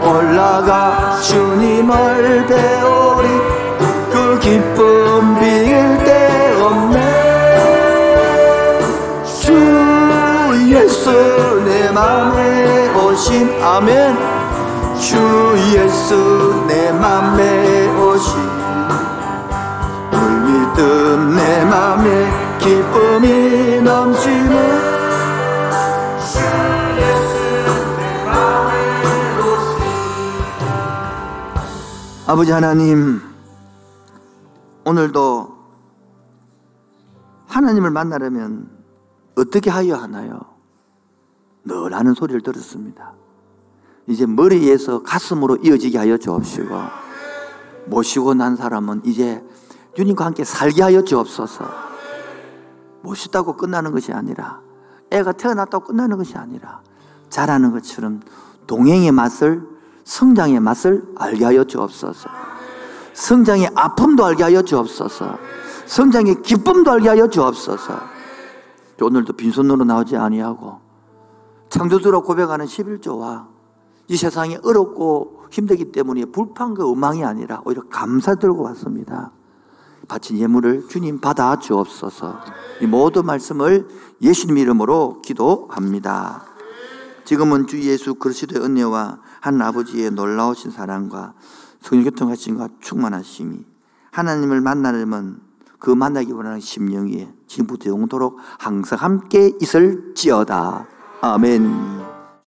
올라가 주님을 배우리. 그 기쁨 비길 데 없네. 주 예수 내 맘에 오신 아멘. 주 예수 내 맘에 오신 물밀듯 내 맘에 기쁨이 넘치는 아버지 하나님, 오늘도 하나님을 만나려면 어떻게 하여 하나요? 늘 하는 소리를 들었습니다. 이제 머리에서 가슴으로 이어지게 하여 주옵시고, 모시고 난 사람은 이제 주님과 함께 살게 하여 주옵소서. 모시다고 끝나는 것이 아니라, 애가 태어났다고 끝나는 것이 아니라, 자라는 것처럼 동행의 맛을 성장의 맛을 알게 하여 주옵소서. 성장의 아픔도 알게 하여 주옵소서. 성장의 기쁨도 알게 하여 주옵소서. 오늘도 빈손으로 나오지 아니하고 창조주로 고백하는 11조와 이 세상이 어렵고 힘들기 때문에 불판과 음망이 아니라 오히려 감사 들고 왔습니다. 바친 예물을 주님 받아 주옵소서. 이 모든 말씀을 예수님 이름으로 기도합니다. 지금은 주 예수 그리스도의 은혜와 한 아버지의 놀라우신 사랑과 성교통하심과 충만하심이 하나님을 만나려면 그 만나기 원하는 심령이 지금부터 영토록 항상 함께 있을지어다. 아멘.